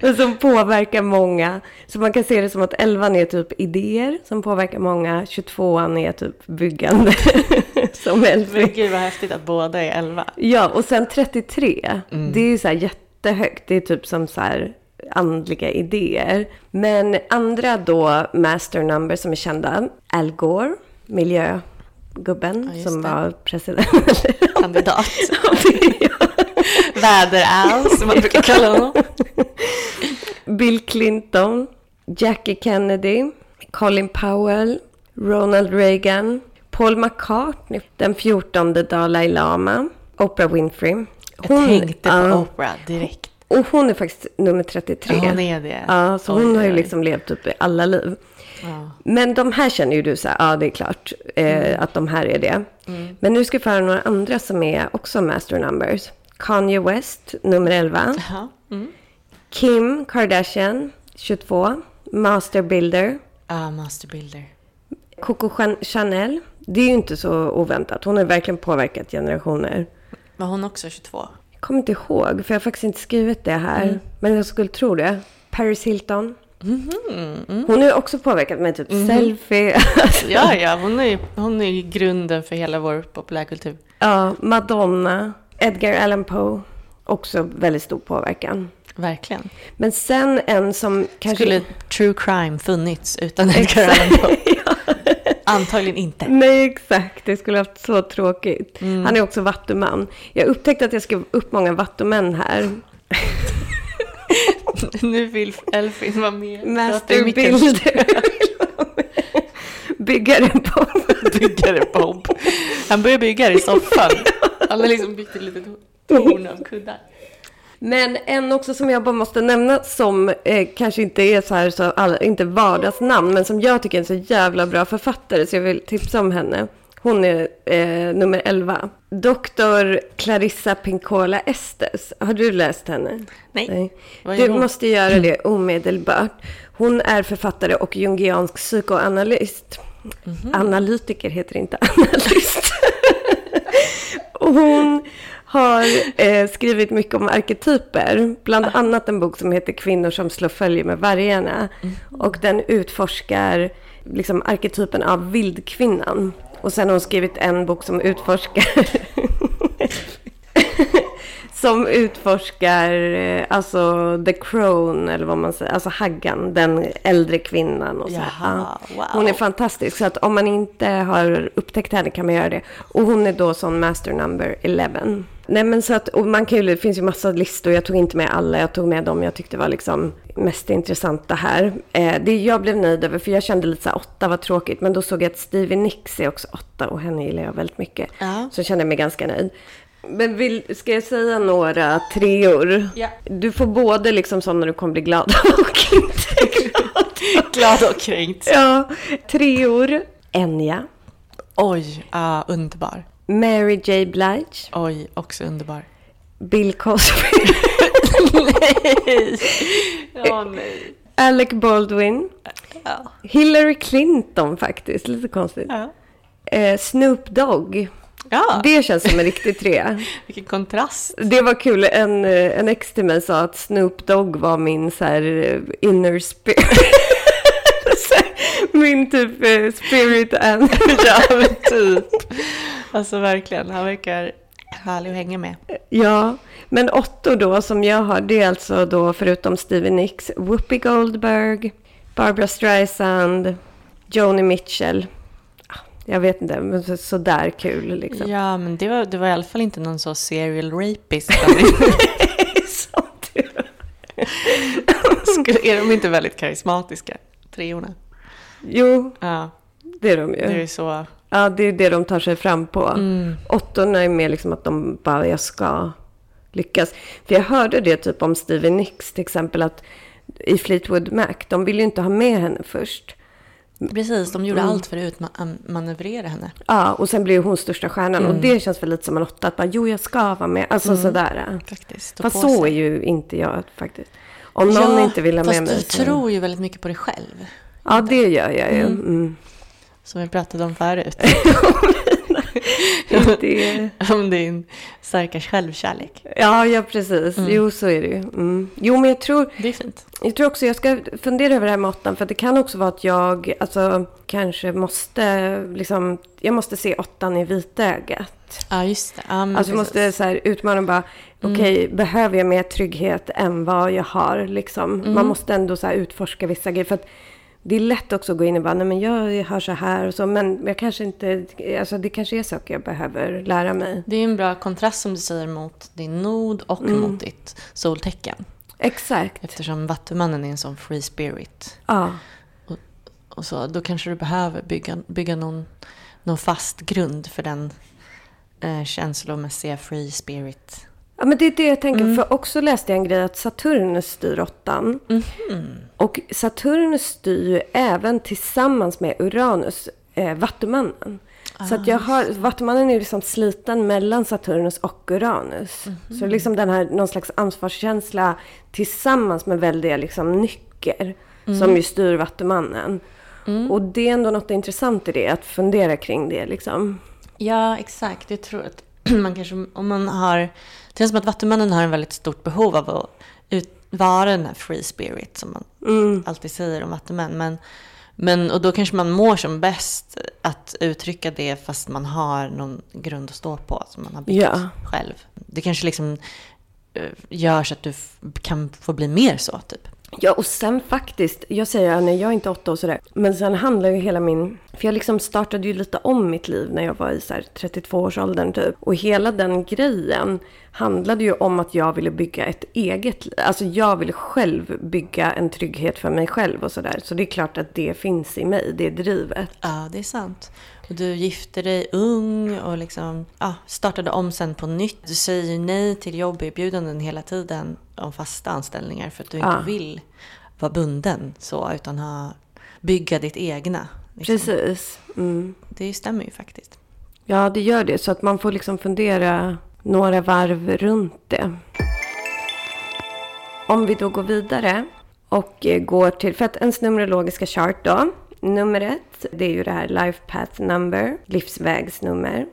men som påverkar många. Så man kan se det som att 11 är typ idéer som påverkar många. 22 är typ byggande. som Men Elfie. gud vad häftigt att båda är 11. Ja, och sen 33. Det är ju så här jättehögt. Det är typ som så här andliga idéer. Men andra då master number som är kända. Al Gore, miljögubben Ja, som det. var president. Kandidat. Ja. Väder-Al som man brukar kalla honom. Bill Clinton, Jackie Kennedy, Colin Powell, Ronald Reagan, Paul McCartney, den 14 Dalai Lama, Oprah Winfrey. Jag tänkte på ja, Oprah direkt. Och hon är faktiskt nummer 33. Ja, hon är det. Ja, så Oj, hon har ju liksom levt upp i alla liv. Ja. Men de här känner ju du så här, ja det är klart eh, att de här är det. Men nu ska vi få höra några andra som är också master numbers. Kanye West, nummer 11. Jaha. Mm. Kim Kardashian, 22. Master Builder. Ah, Master Builder. Coco Chan- Chanel. Det är ju inte så oväntat. Hon har verkligen påverkat generationer. Var hon också 22? Jag kommer inte ihåg, för jag har faktiskt inte skrivit det här. Men jag skulle tro det. Paris Hilton. Mhm. Hon har ju också påverkat mig, typ selfie. Alltså, Ja, ja, hon är, ju- hon är ju grunden för hela vår populärkultur. ja, Madonna. Edgar Allan Poe. Också väldigt stor påverkan. Verkligen. Men sen en som kanske... Skulle true crime funnits utan Edgar Allan Poe? Antagligen inte. Nej, exakt. Det skulle ha haft så tråkigt. Han är också vattuman. Jag upptäckte att jag skrev upp många vattumän här. nu vill Elfin vara med. Prata i Master micken. Builder. Byggare på... Byggare Bob. Han börjar bygga i soffan. Han har liksom byggt ett litet torn av kuddar. Men en också som jag bara måste nämna som eh, kanske inte är så här, så all, inte vardagsnamn, men som jag tycker är en så jävla bra författare, så jag vill tipsa om henne. Hon är eh, nummer 11. Dr. Clarissa Pinkola Estes. Har du läst henne? Nej. Är Du måste göra det omedelbart. Hon är författare och jungiansk psykoanalyst. Mhm. Analytiker heter inte analyst. hon har eh, skrivit mycket om arketyper. Bland annat en bok som heter Kvinnor som slår följe med vargarna. Mhm. Och den utforskar liksom arketypen av vildkvinnan. Och sen har hon skrivit en bok som utforskar som utforskar eh, alltså the crone eller vad man säger, alltså haggan, den äldre kvinnan och så. Jaha, Ja. wow. Hon är fantastisk så att om man inte har upptäckt henne kan man göra det. Och hon är då sån master number 11. Nej men så att, och man kan ju, det finns ju massa listor, jag tog inte med alla, jag tog med dem jag tyckte var liksom mest intressanta här. Eh, det jag blev nöjd över, för jag kände lite så här, åtta var tråkigt, men då såg jag att Stevie Nicks är också åtta och henne gillar jag väldigt mycket. Ja. Så kände jag mig ganska nöjd. Men vill, ska jag säga några treor? Ja. Du får både liksom sådana du kommer bli glad och inte glad. Glad och kränkt. Ja, treor. Enya. Oj, ah, underbar. Mary J. Blige. Oj, också underbar. Bill Cosby. nej! Ja, nej. Alec Baldwin. Ja. Hillary Clinton faktiskt. Lite konstigt. Ja. Eh, Snoop Dogg. Ja, Det känns som en riktig trea. vilken kontrast. Det var kul. En, eh, en ex till mig sa att Snoop Dogg var min så här eh, inner spirit. Min typ eh, spirit and... ja, men typ. Alltså verkligen, han verkar härlig att hänga med. Ja, men åttor då som jag har, det är alltså då förutom Stevie Nicks, Whoopi Goldberg, Barbara Streisand, Joni Mitchell. Jag vet inte, men så- sådär kul liksom. Ja, men det var, det var i alla fall inte någon så serial rapist. Sånt. Skulle, är de inte väldigt karismatiska, treorna? Jo, Ja, det är de ju. det är så... Ja, det är det de tar sig fram på. Mm. Åttorna är mer liksom att de bara, jag ska lyckas. För jag hörde det typ om Stevie Nicks till exempel, att i Fleetwood Mac, de ville ju inte ha med henne först. Precis, de gjorde allt för att utmanövrera henne. Ja, och sen blev hon största stjärnan. Och det känns väl lite som en åtta, att bara, jo jag ska vara med. Alltså sådär. Faktiskt. Fast så sig. är ju inte jag faktiskt. Om någon inte vill ha med fast mig du så... tror ju väldigt mycket på dig själv. Ja, det gör jag ju. Mm. Som vi pratade om förut. det... om din starka självkärlek. Ja, ja precis. Jo, så är det ju. Mm. Jo, men jag tror, Det är fint. jag tror också jag ska fundera över det här med åttan. För det kan också vara att jag alltså, kanske måste, liksom, jag måste se åttan i vitögat. Ja, just det. Men Alltså jag måste så här, utmana bara, okej, behöver jag mer trygghet än vad jag har? Liksom? Man måste ändå så här, utforska vissa grejer. För att det är lätt också att gå in och bara, nej men jag har så här och så, men jag kanske inte, alltså det kanske är saker jag behöver lära mig. Det är en bra kontrast som du säger mot din nod och Mm. mot ditt soltecken. Exakt. Eftersom Vattumannen är en sån free spirit. Ja, Och så, då kanske du behöver bygga, bygga någon, någon fast grund för den eh, känslomässiga free spirit Ja, men det är det jag tänker. För också läste jag en grej att Saturnus styr åttan. Och Saturnus styr ju även tillsammans med Uranus eh, Vattumannen. så att jag har, Vattumannen är liksom sliten mellan Saturnus och Uranus. Så liksom den här, någon slags ansvarskänsla tillsammans med väldiga liksom nycker. Som ju styr Vattumannen. Och det är ändå något intressant i det, att fundera kring det liksom. Ja, exakt. Jag tror att man kanske, om man har... Det känns som att Vattumannen har en väldigt stort behov av att ut, vara den här free spirit som man alltid säger om vattumän. Men, men, och då kanske man mår som bäst att uttrycka det fast man har någon grund att stå på som man har byggt Ja. själv. Det kanske liksom eh, gör så att du kan få bli mer så, typ. Ja, och sen faktiskt, jag säger att jag är inte åtta och sådär, men sen handlar ju hela min, för jag liksom startade ju lite om mitt liv när jag var i så 32-årsåldern typ. Och hela den grejen handlade ju om att jag ville bygga ett eget liv. Alltså jag ville själv bygga en trygghet för mig själv och sådär. Så det är klart att det finns i mig, det drivet. Ja, det är sant. Du gifte dig ung och liksom, ja, startade om sen på nytt. Du säger nej till jobberbjudanden hela tiden om fasta anställningar för att du inte Ja. vill vara bunden så, utan ha, bygga ditt egna. Liksom. Precis. Mm. Det stämmer ju faktiskt. Ja, det gör det. Så att man får liksom fundera några varv runt det. Om vi då går vidare och eh, går till, för att ens numerologiska chart då. Nummer ett, det är ju det här life path number, livsvägsnummer.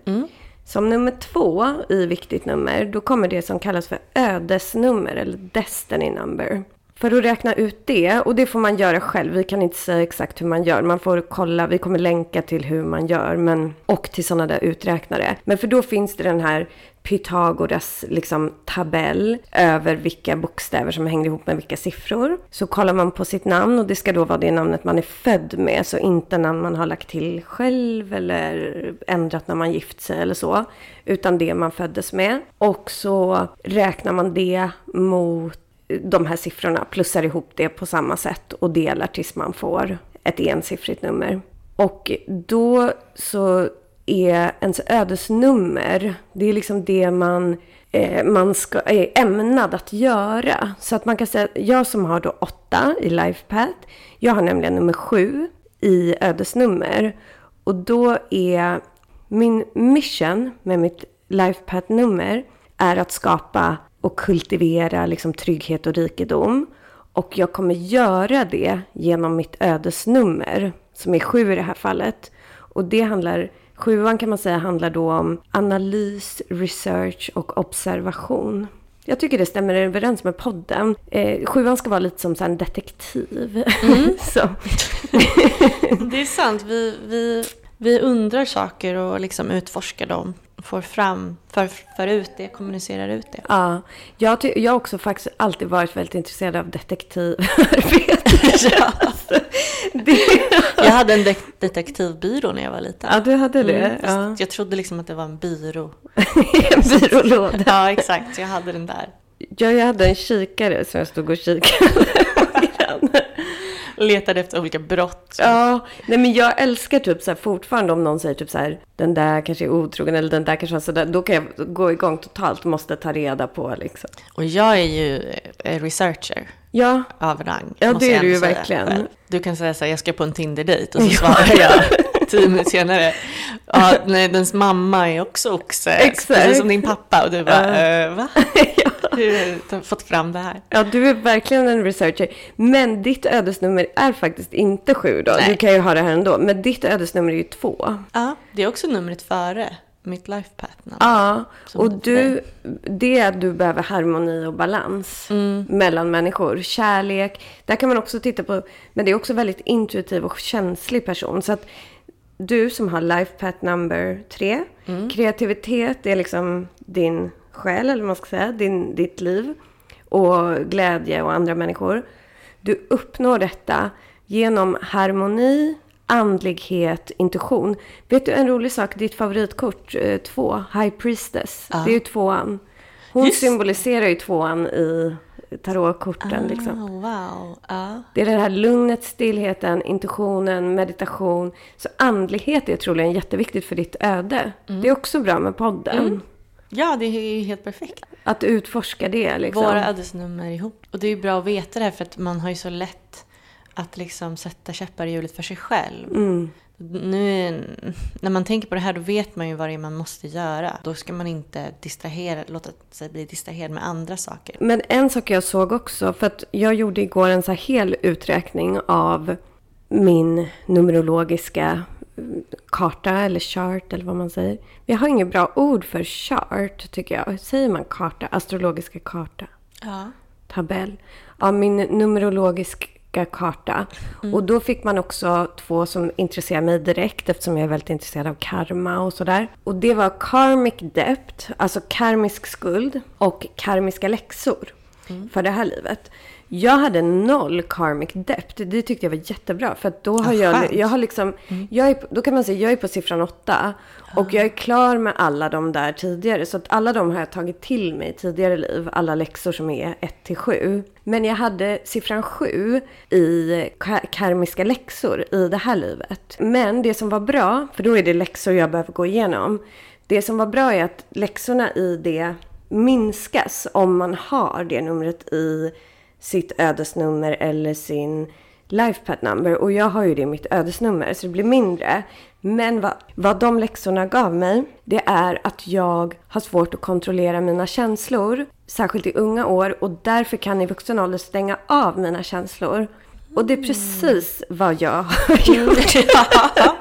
Som nummer två i viktigt nummer, då kommer det som kallas för ödesnummer eller destiny number. För att räkna ut det, och det får man göra själv, vi kan inte säga exakt hur man gör. Man får kolla, vi kommer länka till hur man gör, men, och till sådana där uträknare. Men för då finns det den här Pythagoras liksom, tabell över vilka bokstäver som hänger ihop med vilka siffror. Så kollar man på sitt namn och det ska då vara det namnet man är född med, så inte namn man har lagt till själv eller ändrat när man gift sig eller så, utan det man föddes med. Och så räknar man det mot de här siffrorna, plussar ihop det på samma sätt och delar tills man får ett ensiffrigt nummer. Och då så är ens ödesnummer, det är liksom det man, eh, man ska, är ämnad att göra. Så att man kan säga, jag som har då åtta i LifePath, jag har nämligen nummer sju i ödesnummer. Och då är min mission med mitt LifePath-nummer är att skapa och kultivera liksom trygghet och rikedom. Och jag kommer göra det genom mitt ödesnummer, som är sju i det här fallet. Och det handlar, sjuan kan man säga handlar då om analys, research och observation. Jag tycker det stämmer överens med podden. Eh, sjuan ska vara lite som en detektiv. så. Det är sant. Vi, vi, vi undrar saker och liksom utforskar dem. Får fram, för, för ut det, kommunicerar ut det. Ja, jag, ty- jag har också faktiskt alltid varit väldigt intresserad av detektivarbete. Ja. det, Jag hade en de- detektivbyrå när jag var liten. ja, du hade det? Mm, ja. Jag trodde liksom att det var en byrå. en byrålåda. Ja, exakt. Jag hade den där. Ja, jag hade en kikare som jag stod och kikade på. Letade efter olika brott. Ja, nej men jag älskar typ så här fortfarande om någon säger typ så här, den där kanske är otrogen eller den där kanske var sådär, då kan jag gå igång totalt, måste ta reda på liksom. Och jag är ju eh, researcher Ja, av rang. Ja, det är du ju verkligen. själv. Du kan säga så här, jag ska på en Tinder-dejt och så svarar jag tio minuter senare. Ja, nej, dens mamma är också oxe. Exakt. Precis som din pappa. Och du bara, eh, va? Hur har du fått fram det här? ja, du är verkligen en researcher. Men ditt ödesnummer är faktiskt inte sju då. Nej. Du kan ju ha det här ändå. Men ditt ödesnummer är ju två. Ja, det är också numret före mitt life path. namn. Ja, och du, det är att du behöver harmoni och balans mellan människor. Kärlek, där kan man också titta på, men det är också väldigt intuitiv och känslig person. Så att du som har life path number tre, kreativitet är liksom din själ, eller vad man ska säga, din, ditt liv. Och glädje och andra människor. Du uppnår detta genom harmoni, andlighet, intuition. Vet du en rolig sak? Ditt favoritkort, eh, två, High Priestess. Ja. Det är ju tvåan. Hon Just- symboliserar ju tvåan i tarotkorten. Liksom. Oh, wow. Ja. Det är det här lugnet, stillheten, intuitionen, meditation. Så andlighet är troligen jätteviktigt för ditt öde. Det är också bra med podden. Ja, det är ju helt perfekt. Att utforska det liksom. Våra ödesnummer ihop. Och det är ju bra att veta det här för att man har ju så lätt att liksom sätta käppar i hjulet för sig själv. Mm. Nu, när man tänker på det här då vet man ju vad det är man måste göra. Då ska man inte distrahera, låta sig bli distraherad med andra saker. Men en sak jag såg också, för att jag gjorde igår en så hel uträkning av min numerologiska karta eller chart eller vad man säger. Jag har inget bra ord för chart tycker jag. Säger man karta? Astrologiska karta? Ja. tabell av min numerologiska karta. Och då fick man också två som intresserar mig direkt eftersom jag är väldigt intresserad av karma och sådär. Och det var karmic debt, alltså karmisk skuld och karmiska läxor för det här livet. Jag hade noll karmic debt. Det tyckte jag var jättebra. För att då har Ah, jag, jag har liksom, jag är, då kan man säga, jag är på siffran åtta. Och jag är klar med alla de där tidigare. Så att alla de har jag tagit till mig i tidigare liv. Alla läxor som är 1 till 7. Men jag hade siffran 7 i ka- karmiska läxor i det här livet. Men det som var bra, för då är det läxor jag behöver gå igenom. Det som var bra är att läxorna i det minskas om man har det numret i sitt ödesnummer eller sin lifepad number. Och jag har ju det i mitt ödesnummer så det blir mindre. Men vad, vad de läxorna gav mig, det är att jag har svårt att kontrollera mina känslor. Särskilt i unga år och därför kan i vuxen ålder stänga av mina känslor. Och det är precis vad jag har gjort.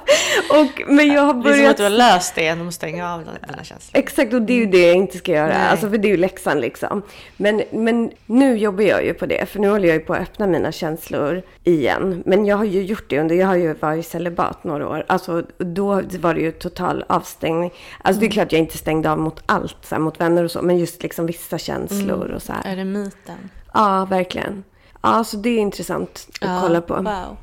och, men jag har Det är som börjat att du har löst det genom att stänga av dina känslor. Exakt, och det är ju det jag inte ska göra. Nej. Alltså, för det är ju läxan liksom. Men, men nu jobbar jag ju på det, för nu håller jag ju på att öppna mina känslor igen. Men jag har ju gjort det under, jag har ju varit celibat några år. Alltså, då var det ju total avstängning. Alltså det är klart jag inte stängde av mot allt, så här, mot vänner och så, men just liksom vissa känslor och så här. Är det myten? Ja, verkligen. Ja, så det är intressant att kolla på. Wow.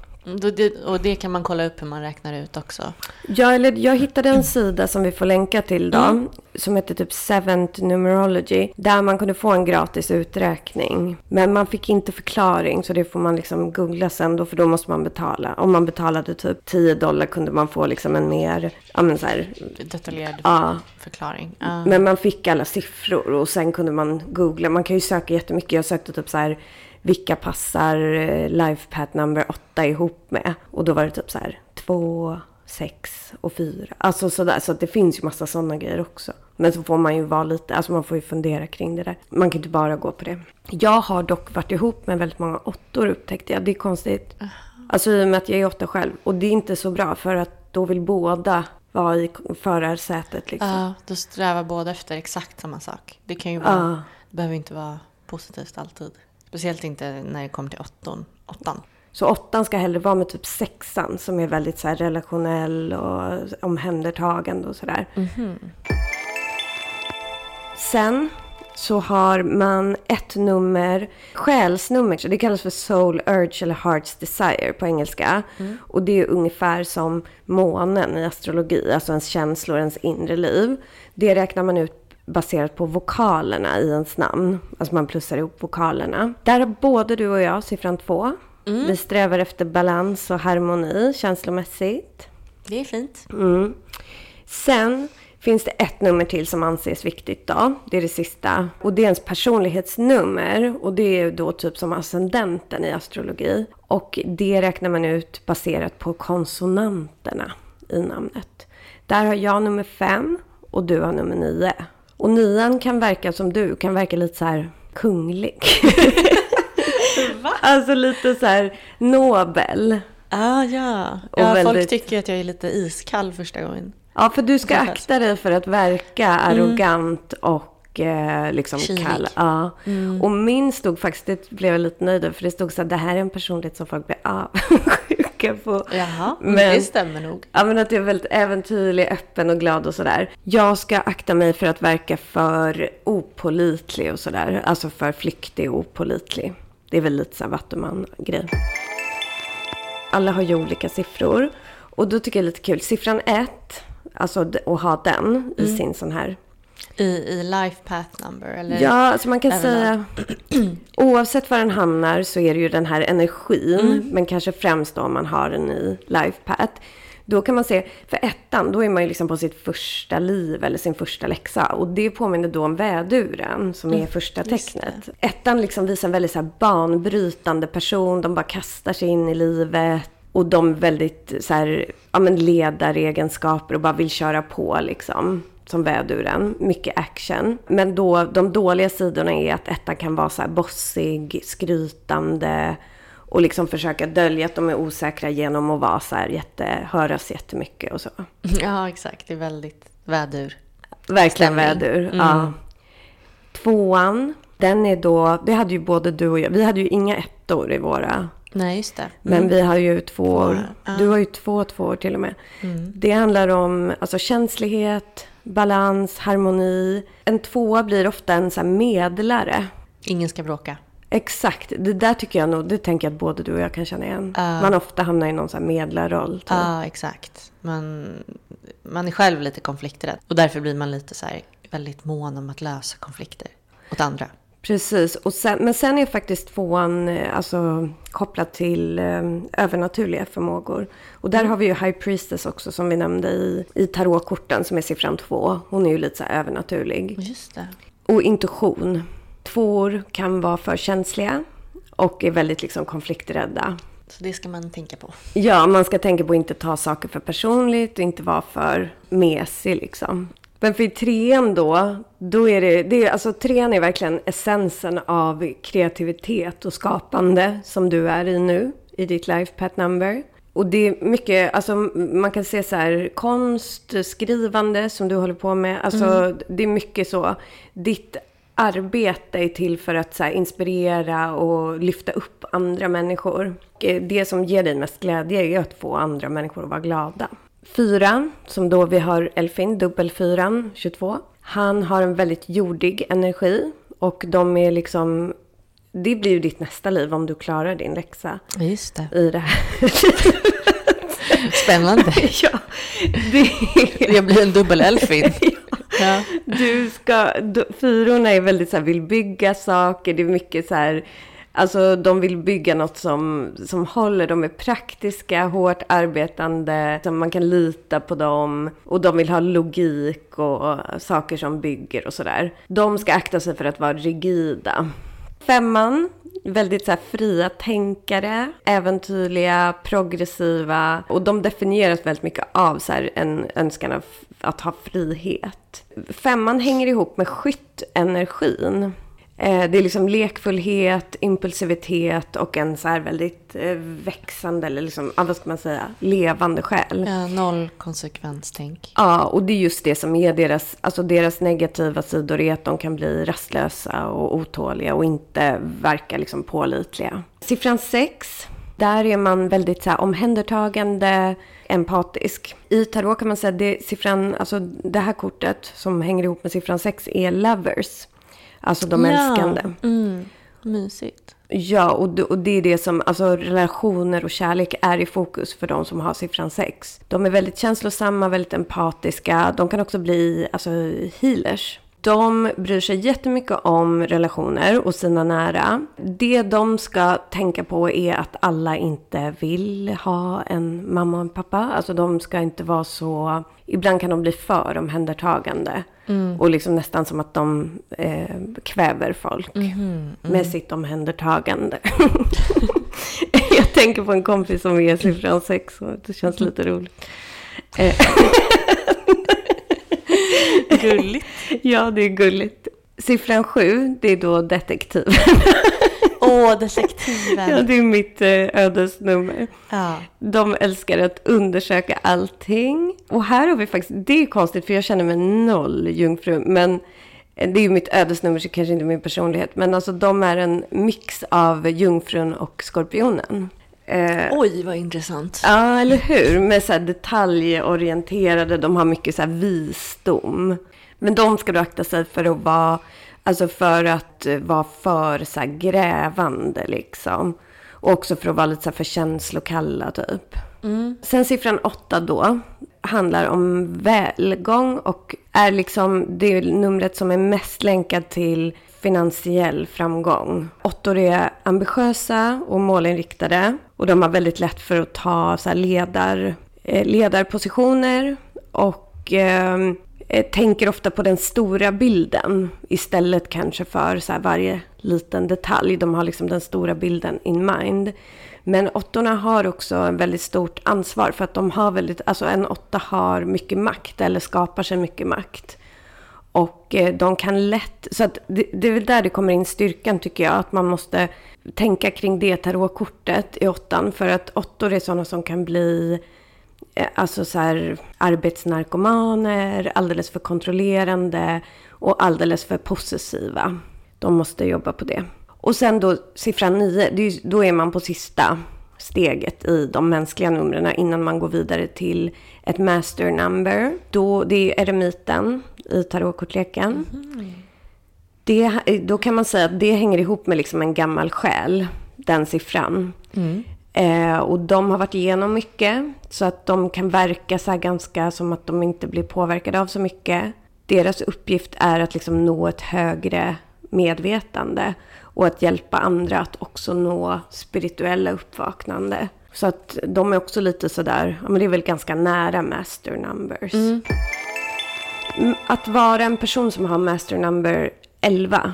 Det- Och det kan man kolla upp hur man räknar ut också. Ja, eller jag hittade en sida som vi får länka till då. Mm. Som heter typ Seventh Numerology. Där man kunde få en gratis uträkning. Men man fick inte förklaring. Så det får man liksom googla sen då. För då måste man betala. Om man betalade typ 10 dollar kunde man få liksom en mer, ja men så här, Detaljerad ja. förklaring. Ja. Men man fick alla siffror och sen kunde man googla. Man kan ju söka jättemycket. Jag sökte typ så här, vilka passar eh, LifePad number 8 ihop med? Och då var det typ så här 2, 6 och 4. Alltså sådär. Så att det finns ju massa sådana grejer också. Men så får man ju vara lite, alltså man får ju fundera kring det där. Man kan inte bara gå på det. Jag har dock varit ihop med väldigt många åttor upptäckte jag. Det är konstigt. Alltså i och med att jag är åtta själv. Och det är inte så bra för att då vill båda vara i förarsätet liksom. Ja, då strävar båda efter exakt samma sak. Det kan ju vara, Ja. det behöver inte vara positivt alltid. Speciellt inte när det kommer till åtton. åttan. Så åttan ska hellre vara med typ sexan som är väldigt så här relationell och omhändertagande och sådär. Sen så har man ett nummer, själsnummer, så det kallas för soul urge eller heart's desire på engelska. Och det är ungefär som månen i astrologi, alltså ens känslor, ens inre liv. Det räknar man ut baserat på vokalerna i ens namn. Alltså man plussar ihop vokalerna. Där har både du och jag siffran två. Vi strävar efter balans och harmoni känslomässigt. Det är fint. Mm. Sen finns det ett nummer till som anses viktigt då. Det är det sista. Och det är ens personlighetsnummer. Och det är då typ som ascendenten i astrologi. Och det räknar man ut baserat på konsonanterna i namnet. Där har jag nummer fem och du har nummer nio. Och nian kan verka som du, kan verka lite så här kunglig. Alltså lite så här nobel. Ah, ja, Och ja väldigt- folk tycker att jag är lite iskall första gången. Ja, för du ska akta dig för att verka arrogant och eh, liksom Kylig. kall. Ja. Och min stod faktiskt, det blev jag lite nöjd över, för det stod så att det här är en personlighet som folk blir avundsjuka på. Jaha, Men- det stämmer nog. Ja, men att jag är väldigt äventyrlig, öppen och glad och sådär. Jag ska akta mig för att verka för opolitlig och sådär. Alltså för flyktig och opolitlig. Det är väl lite så här Vattuman-grej. Alla har ju olika siffror. Och då tycker jag det är lite kul. Siffran 1, alltså att ha den i sin sån här. I, i life path number eller? Ja, alltså man kan säga oavsett var den hamnar så är det ju den här energin. Men kanske främst då om man har den i LifePath. Då kan man se, för ettan, då är man ju liksom på sitt första liv eller sin första läxa. Och det påminner då om väduren som är första tecknet. Ettan liksom visar en väldigt så här banbrytande person. De bara kastar sig in i livet. Och de väldigt så här, ja men ledaregenskaper och bara vill köra på liksom. Som väduren. Mycket action. Men då, de dåliga sidorna är att ettan kan vara så här bossig, skrytande och liksom försöka dölja att de är osäkra genom att vara så här jätte, höras jättemycket och så. Ja, exakt. Det är väldigt vädur. Verkligen Stämning. vädur. Mm. Ja. Tvåan, den är då, det hade ju både du och jag, vi hade ju inga ettor i våra, Nej, just det. men vi har ju tvåor. Tvåor, ja. Du har ju två tvåor till och med. Det handlar om alltså, känslighet, balans, harmoni. En tvåa blir ofta en så medlare. Ingen ska bråka. Exakt, det där tycker jag nog, det tänker jag att både du och jag kan känna igen. Ja. Man ofta hamnar i någon så här medlarroll. Ja, exakt. Man, man är själv lite konflikträdd. Och därför blir man lite så här väldigt mån om att lösa konflikter åt andra. Precis, och sen, men sen är faktiskt tvåan eh, alltså, kopplad till eh, övernaturliga förmågor. Och där har vi ju High Priestess också som vi nämnde i, i tarotkorten som är siffran två. Hon är ju lite så här övernaturlig. Just det. Och intuition. Tvåor kan vara för känsliga och är väldigt liksom konflikträdda. Så det ska man tänka på. Ja, man ska tänka på att inte ta saker för personligt och inte vara för mesig liksom. Men för i trean då, då är det, det är, alltså trean är verkligen essensen av kreativitet och skapande som du är i nu, i ditt life path number. Och det är mycket, alltså man kan se så här konst, skrivande som du håller på med. Alltså det är mycket så, ditt arbete är till för att så här, inspirera och lyfta upp andra människor. Eh, Det som ger dig mest glädje är att få andra människor att vara glada. Fyra, som då vi har Elfin, dubbelfyran, 22. Han har en väldigt jordig energi och de är liksom... Det blir ju ditt nästa liv om du klarar din läxa Just det. i det här. Spännande. ja, det Jag blir en dubbel-Elfin. Ja. Du ska, du, fyrorna är väldigt så här, vill bygga saker. Det är mycket så här, alltså de vill bygga något som, som håller. De är praktiska, hårt arbetande. som man kan lita på dem. Och de vill ha logik och saker som bygger och sådär. De ska akta sig för att vara rigida. Femman, väldigt så här fria tänkare, äventyrliga, progressiva. Och de definieras väldigt mycket av så här en önskan av att ha frihet. Femman hänger ihop med skyttenergin. Eh, Det är liksom lekfullhet, impulsivitet och en så här väldigt eh, växande, eller liksom, vad ska man säga, levande själ. Ja, noll konsekvenstänk. Ja, och det är just det som är deras, alltså deras negativa sidor är att de kan bli rastlösa och otåliga och inte verka liksom pålitliga. Siffran 6, där är man väldigt så här, omhändertagande, empatisk. I tarot kan man säga att det, siffran, alltså det här kortet som hänger ihop med siffran 6 är lovers. Alltså de älskande. Mm. Mysigt. Ja, och det, och det är det som, alltså relationer och kärlek är i fokus för de som har siffran 6. De är väldigt känslosamma, väldigt empatiska. De kan också bli alltså, healers. De bryr sig jättemycket om relationer och sina nära. Det de ska tänka på är att alla inte vill ha en mamma och en pappa. Alltså de ska inte vara så... Ibland kan de bli för omhändertagande. Och liksom nästan som att de eh, kväver folk med sitt omhändertagande. Jag tänker på en kompis som är siffran 6 och det känns lite roligt. Gulligt. ja, det är gulligt. Siffran 7, det är då detektiv. Åh, detektiven. ja, det är mitt eh, ödesnummer. Ja. De älskar att undersöka allting. Och här har vi faktiskt, det är konstigt för jag känner mig noll jungfru. Men eh, det är ju mitt ödesnummer så kanske inte min personlighet. Men alltså de är en mix av jungfrun och skorpionen. Eh, Oj, vad intressant. Ja, eller hur? Med så här detaljorienterade, de har mycket så här visdom. Men de ska du akta sig för att vara, alltså för att eh, vara för så här grävande liksom. Och också för att vara lite så här för känslokalla typ. Sen siffran åtta då handlar om välgång och är liksom det numret som är mest länkad till finansiell framgång. Åttor är ambitiösa och målinriktade och de har väldigt lätt för att ta så här ledar eh, ledarpositioner och eh, eh, tänker ofta på den stora bilden istället kanske för så varje liten detalj. De har liksom den stora bilden in mind. Men åttorna har också en väldigt stort ansvar för att de har väldigt, alltså en åtta har mycket makt eller skapar sig mycket makt. Och eh, de kan lätt, så att det, det är väl där det kommer in styrkan tycker jag, att man måste tänka kring det tarotkortet i åttan. För att åttor är sådana som kan bli eh, alltså så här, arbetsnarkomaner, alldeles för kontrollerande och alldeles för possessiva. De måste jobba på det. Och sen då siffran 9, då är man på sista steget i de mänskliga numren innan man går vidare till ett master number. Då, det är eremiten i tarotkortleken. Mm. Det, då kan man säga att det hänger ihop med liksom en gammal själ, den siffran. Mm. Eh, och de har varit igenom mycket, så att de kan verka så ganska som att de inte blir påverkade av så mycket. Deras uppgift är att liksom nå ett högre medvetande och att hjälpa andra att också nå spirituella uppvaknande. Så att de är också lite sådär, ja men det är väl ganska nära master numbers. Mm. Att vara en person som har master number 11,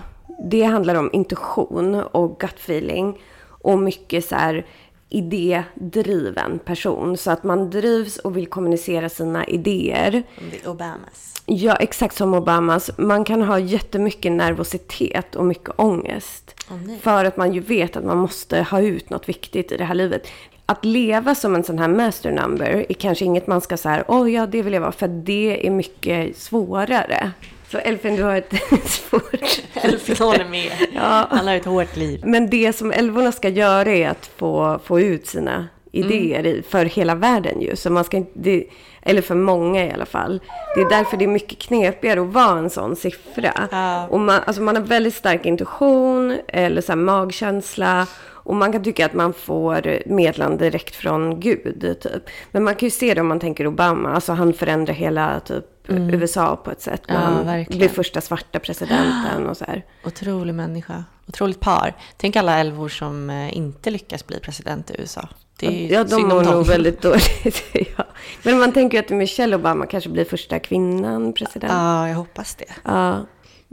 det handlar om intuition och gut feeling och mycket så här idédriven person. Så att man drivs och vill kommunicera sina idéer. Obamas. Ja, exakt som Obamas. Man kan ha jättemycket nervositet och mycket ångest. Oh, för att man ju vet att man måste ha ut något viktigt i det här livet. Att leva som en sån här master number är kanske inget man ska säga, åh oh, ja, det vill jag vara, för det är mycket svårare. Så Elfin, du har ett svårt... Elfin håller med. Ja. Han har ett hårt liv. Men det som älvorna ska göra är att få, få ut sina idéer mm. för hela världen ju. Så man ska inte, det, eller för många i alla fall. Det är därför det är mycket knepigare att vara en sån siffra. Ja. Och man, alltså man har väldigt stark intuition eller så magkänsla. Och man kan tycka att man får meddelande direkt från Gud, typ. Men man kan ju se det om man tänker Obama. Alltså han förändrar hela typ mm. USA på ett sätt. Ja, han verkligen. blir första svarta presidenten och så här. Otrolig människa. Otroligt par. Tänk alla älvor som eh, inte lyckas bli president i USA. Det är ja, de mår nog väldigt dåligt. ja. Men man tänker ju att Michelle Obama kanske blir första kvinnan president. Ja, jag hoppas det. Ja.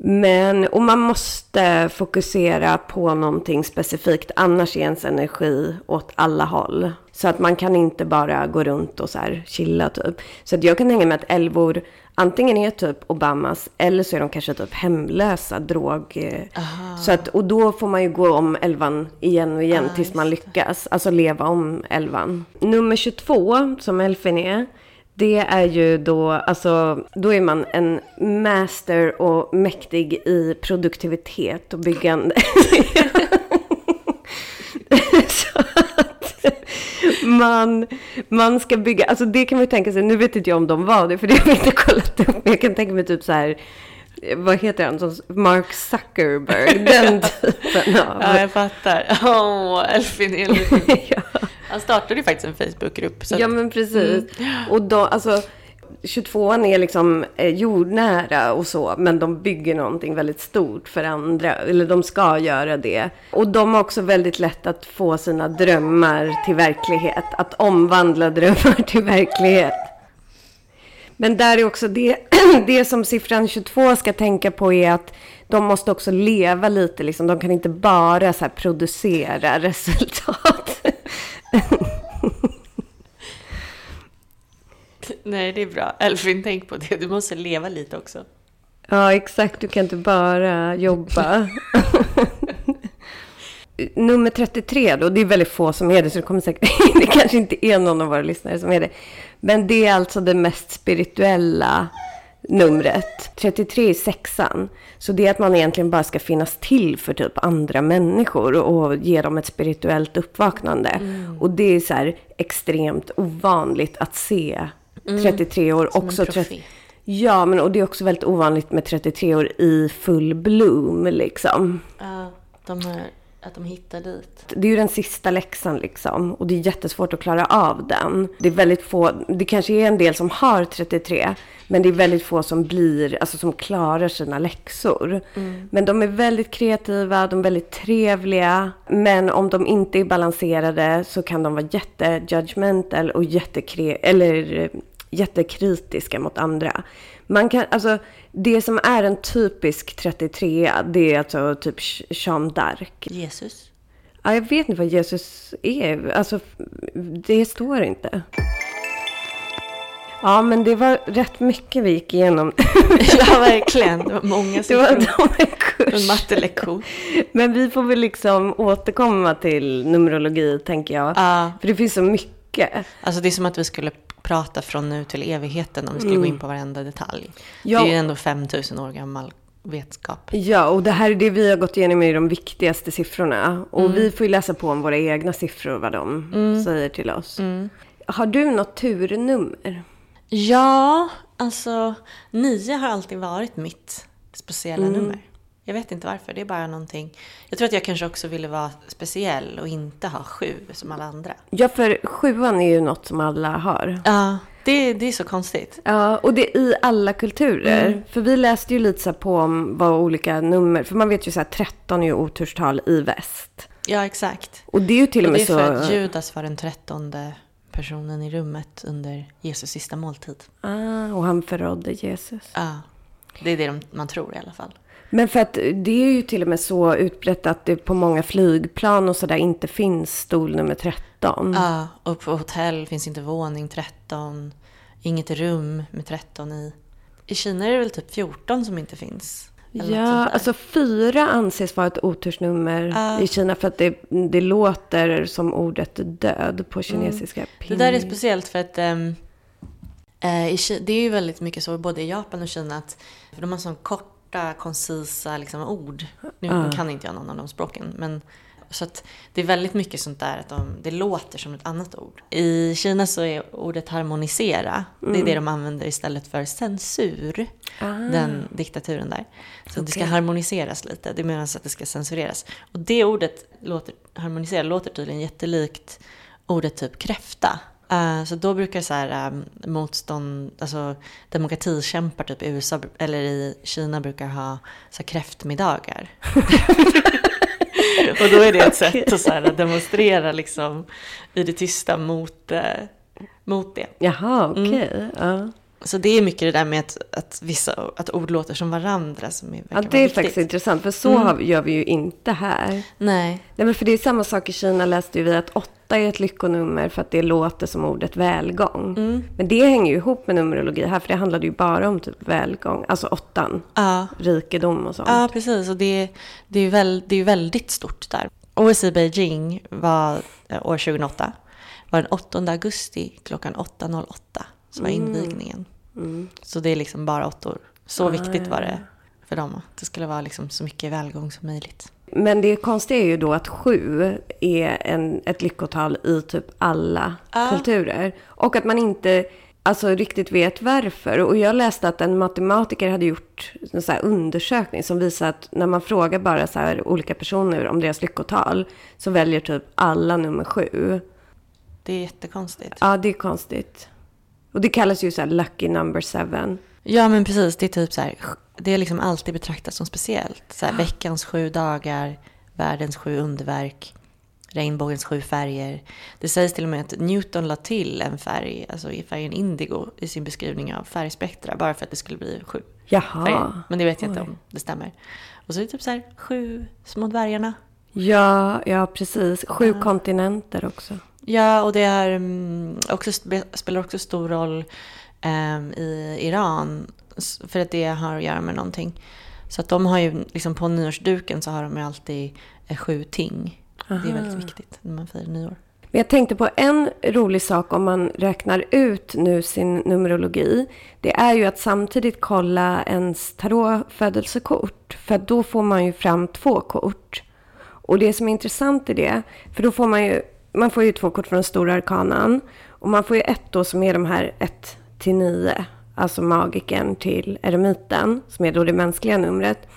Men, och man måste fokusera på någonting specifikt, annars är ens energi åt alla håll. Så att man kan inte bara gå runt och så här chilla typ. Så att jag kan tänka mig att älvor antingen är typ Obamas eller så är de kanske typ hemlösa, drog... Aha. Så att, och då får man ju gå om elvan igen och igen ah, tills man lyckas. Alltså leva om elvan. Nummer 22, som Elfin är, det är ju då, alltså, då är man en master och mäktig i produktivitet och byggande. så att man, man ska bygga, alltså det kan man ju tänka sig, nu vet inte jag om de var det, för det har jag inte kollat upp, men jag kan tänka mig typ så här, vad heter han, Mark Zuckerberg, den typen av... Ja, jag fattar. Åh, oh, Elfin Elfin. ja. Han startade ju faktiskt en Facebookgrupp. Att... Ja, men precis. Mm. Och då, alltså, 22an är liksom eh, jordnära och så, men de bygger någonting väldigt stort för andra, eller de ska göra det. Och de har också väldigt lätt att få sina drömmar till verklighet, att omvandla drömmar till verklighet. Men där är också det, det som siffran 22 ska tänka på är att de måste också leva lite, liksom. de kan inte bara så producera resultat. Nej, det är bra. Elfin, tänk på det. Du måste leva lite också. Ja, exakt. Du kan inte bara jobba. Nummer 33 då, det är väldigt få som är det, så det kommer säkert, det kanske inte är någon av våra lyssnare som är det. Men det är alltså det mest spirituella numret. 33 är sexan. Så det är att man egentligen bara ska finnas till för typ andra människor och ge dem ett spirituellt uppvaknande. Mm. Och det är så här extremt ovanligt att se 33 mm. år Som också. 30, ja, men och det är också väldigt ovanligt med 33 år i full bloom liksom. Ja, de här Att de hittar dit. Det är ju den sista läxan liksom. Och det är jättesvårt att klara av den. Det är väldigt få, det kanske är en del som har 33. Men det är väldigt få som blir, alltså som klarar sina läxor. Men de är väldigt kreativa, de är väldigt trevliga. Men om de inte är balanserade så kan de vara jättejudgmental och jättekre, eller jättekritiska mot andra. Man kan, alltså, det som är en typisk 33 det är alltså typ Jean d'Arc. Jesus. Ja, jag vet inte vad Jesus är. Alltså, det står inte. Ja, men det var rätt mycket vi gick igenom. ja, verkligen. Det var många siffror. det var en En mattelektion. Men vi får väl liksom återkomma till numerologi, tänker jag. Ja, För det finns så mycket. alltså det är som att vi skulle prata från nu till evigheten om vi skulle gå in på varenda detalj. Ja. Det är ju ändå 5000 år gammal vetskap. Ja, och det här är det vi har gått igenom är de viktigaste siffrorna. Och vi får ju läsa på om våra egna siffror, vad de säger till oss. Har du något turnummer? Ja, alltså nio har alltid varit mitt speciella nummer. Jag vet inte varför, det är bara någonting. Jag tror att jag kanske också ville vara speciell och inte ha sju som alla andra. Ja, för sjuan är ju något som alla har. Ja, det, det är så konstigt. Ja, och det är i alla kulturer. För vi läste ju lite så på om vad olika nummer... För man vet ju så här, 13 är ju oturstal i väst. Ja, exakt. Och det är ju till och Och det med är så... för att Judas var den trettonde personen i rummet under Jesus sista måltid. Ah, och han förrådde Jesus. Ja, det är det de, man tror i alla fall. Men för att det är ju till och med så utbrett att det på många flygplan och sådär inte finns stol nummer 13. Ja, och på hotell finns inte våning 13, inget rum med 13 i. I Kina är det väl typ 14 som inte finns? Ja, alltså fyra anses vara ett otursnummer Ja. i Kina för att det, det låter som ordet död på kinesiska. Mm. Det där är speciellt för att eh, i det är ju väldigt mycket så både i Japan och Kina att för de har så korta, koncisa liksom, ord. Nu, nu kan inte jag någon av de språken men så att det är väldigt mycket sånt där att de, det låter som ett annat ord. I Kina så är ordet harmonisera, det är det de använder istället för censur. Den diktaturen där. Så det ska harmoniseras lite, det menas att det ska censureras. Och det ordet, låter, harmonisera, låter tydligen jättelikt ordet typ kräfta. Eh, så då brukar så här, eh, motstånd, alltså demokratikämpar typ i USA eller i Kina brukar ha så här, kräftmiddagar. och då är det ett sätt att så här, demonstrera liksom i det tysta mot, eh, mot det. Jaha, okej. Mm. Ja. Så det är mycket det där med att, att, vissa, att ord låter som varandra som är, ja, det är viktigt. faktiskt intressant. För så Mm. har, gör vi ju inte här. Nej, Nej, men för det är samma sak i Kina läste ju vi att åtta är ett lyckonummer för att det låter som ordet välgång. Mm. Men det hänger ju ihop med numerologi här, för det handlade ju bara om typ välgång. Alltså åttan, ja. rikedom och sånt. Ja, precis. Och det, det, är ju väl, det är väldigt stort där. OS i Beijing var eh, år 2008. var den 8 augusti klockan 8.08. Så var invigningen. Så det är liksom bara åttor. Så viktigt var det för dem. Att det skulle vara liksom så mycket välgång som möjligt. Men det konstiga är ju då att sju är en, ett lyckotal i typ alla Ja. kulturer. Och att man inte alltså, riktigt vet varför. Och jag läste att en matematiker hade gjort en så undersökning som visar att när man frågar bara så här olika personer om deras lyckotal så väljer typ alla nummer sju. Det är jättekonstigt. Ja, det är konstigt. Och det kallas ju så här lucky number seven. Ja men precis, det är typ så här, det är liksom alltid betraktat som speciellt. Så här, veckans sju dagar, världens sju underverk, regnbågens sju färger. Det sägs till och med att Newton la till en färg, alltså i färgen indigo, i sin beskrivning av färgspektra, bara för att det skulle bli sju färger. Jaha. Men det vet jag inte om det stämmer. Och så är det typ så här, sju små dvärgarna. Ja, ja precis. Sju kontinenter också. Ja, och det är mm, också, spe- spelar också stor roll ehm, i Iran. För att det har att göra med någonting. Så att de har ju, liksom på nyårsduken så har de ju alltid eh, sju ting. Det är väldigt viktigt när man firar nyår. Men jag tänkte på en rolig sak om man räknar ut nu sin numerologi. Det är ju att samtidigt kolla ens tarotfödelsekort. För då får man ju fram två kort. Och det som är intressant i det, för då får man ju, man får ju två kort från stora arkanan. Och man får ju ett då som är de här 1 till 9. Alltså magiken till eremiten, som är då det mänskliga numret.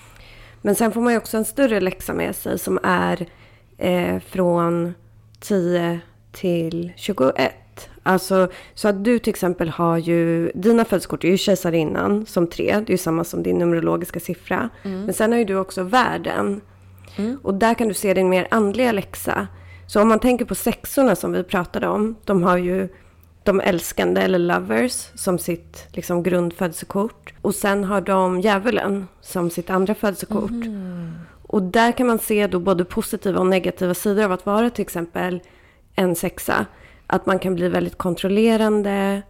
Men sen får man ju också en större läxa med sig som är eh, från 10 till 21. Alltså, så att du till exempel har ju, dina födelsekort är ju kejsarinnan som tre, det är ju samma som din numerologiska siffra. Men sen har ju du också världen. Och där kan du se din mer andliga läxa. Så om man tänker på sexorna som vi pratade om, de har ju de älskande eller lovers som sitt liksom, grundfödelsekort. Och sen har de djävulen som sitt andra födelsekort. Och där kan man se då både positiva och negativa sidor av att vara till exempel en sexa. Att man kan bli väldigt kontrollerande.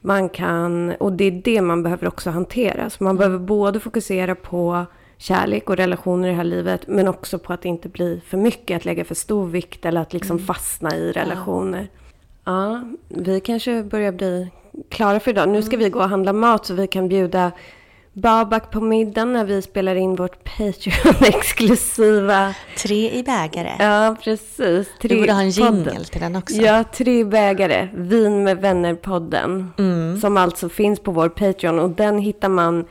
Man kan, och det är det man behöver också hantera. Så man behöver både fokusera på kärlek och relationer i det här livet. Men också på att inte blir för mycket, att lägga för stor vikt eller att liksom fastna i relationer. Ja, vi kanske börjar bli klara för idag. Nu ska vi gå och handla mat så vi kan bjuda Babak på middagen när vi spelar in vårt Patreon-exklusiva... Tre i bägare. Ja, precis. Du borde ha en jingle till den också. Ja, tre bägare. Vin med vänner-podden. Mm. Som alltså finns på vår Patreon. Och den hittar man...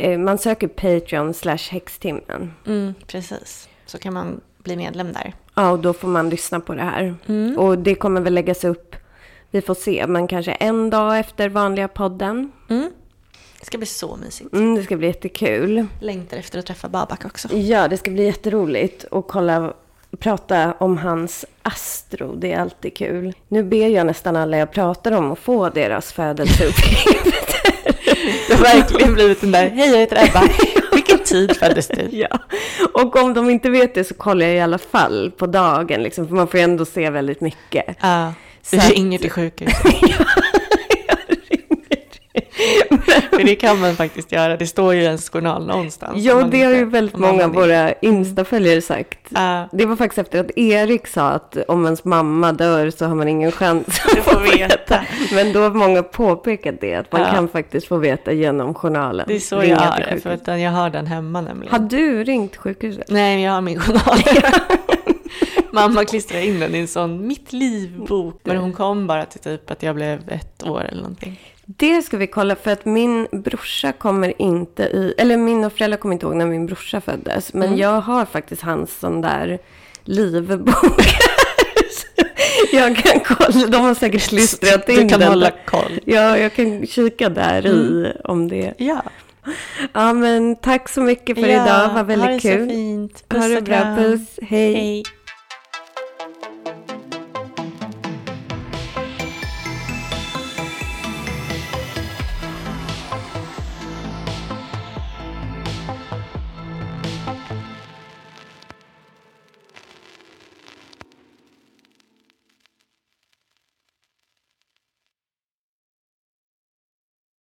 Eh, man söker Patreon slash häxtimmen. Mm, precis. Så kan man bli medlem där. Ja, och då får man lyssna på det här. Och det kommer väl läggas upp, vi får se, men kanske en dag efter vanliga podden. Mm. Det ska bli så mysigt. Mm, det ska bli jättekul. Längtar efter att träffa Babak också. Ja, det ska bli jätteroligt att kolla, prata om hans astro. Det är alltid kul. Nu ber jag nästan alla jag pratar om att få deras födelseuppgifter. Det har verkligen blivit den där, hej jag heter Ebba, vilken tid föddes du? ja, och om de inte vet det så kollar jag i alla fall på dagen, liksom, för man får ju ändå se väldigt mycket. Ja, du att- ringer till sjukhuset. För det kan man faktiskt göra, det står ju i ens journal någonstans. Ja, det har ju väldigt många av våra Insta-följare sagt. Ja. Det var faktiskt efter att Erik sa att om ens mamma dör så har man ingen chans att få veta. veta. Men då har många påpekat det, att man Ja. kan faktiskt få veta genom journalen. Det är så Ringa jag är, för att jag har den hemma nämligen. Har du ringt sjukhuset? Nej, jag har min journal. Mamma klistrade in den i en sån mitt liv-bok. Men hon kom bara till typ att jag blev ett år eller någonting. Det ska vi kolla för att min brorsa kommer inte i, eller mina föräldrar kommer inte ihåg när min brorsa föddes. Men Mm. jag har faktiskt hans sån där livbok. Jag kan kolla, de har säkert klistrat in Du kan den. hålla koll. Ja, jag kan kika där i om det. Ja. Ja, men tack så mycket för ja. idag. Var ha väldigt det kul. så fint. Ha Puss det och bra. Puss. Hej. Hej.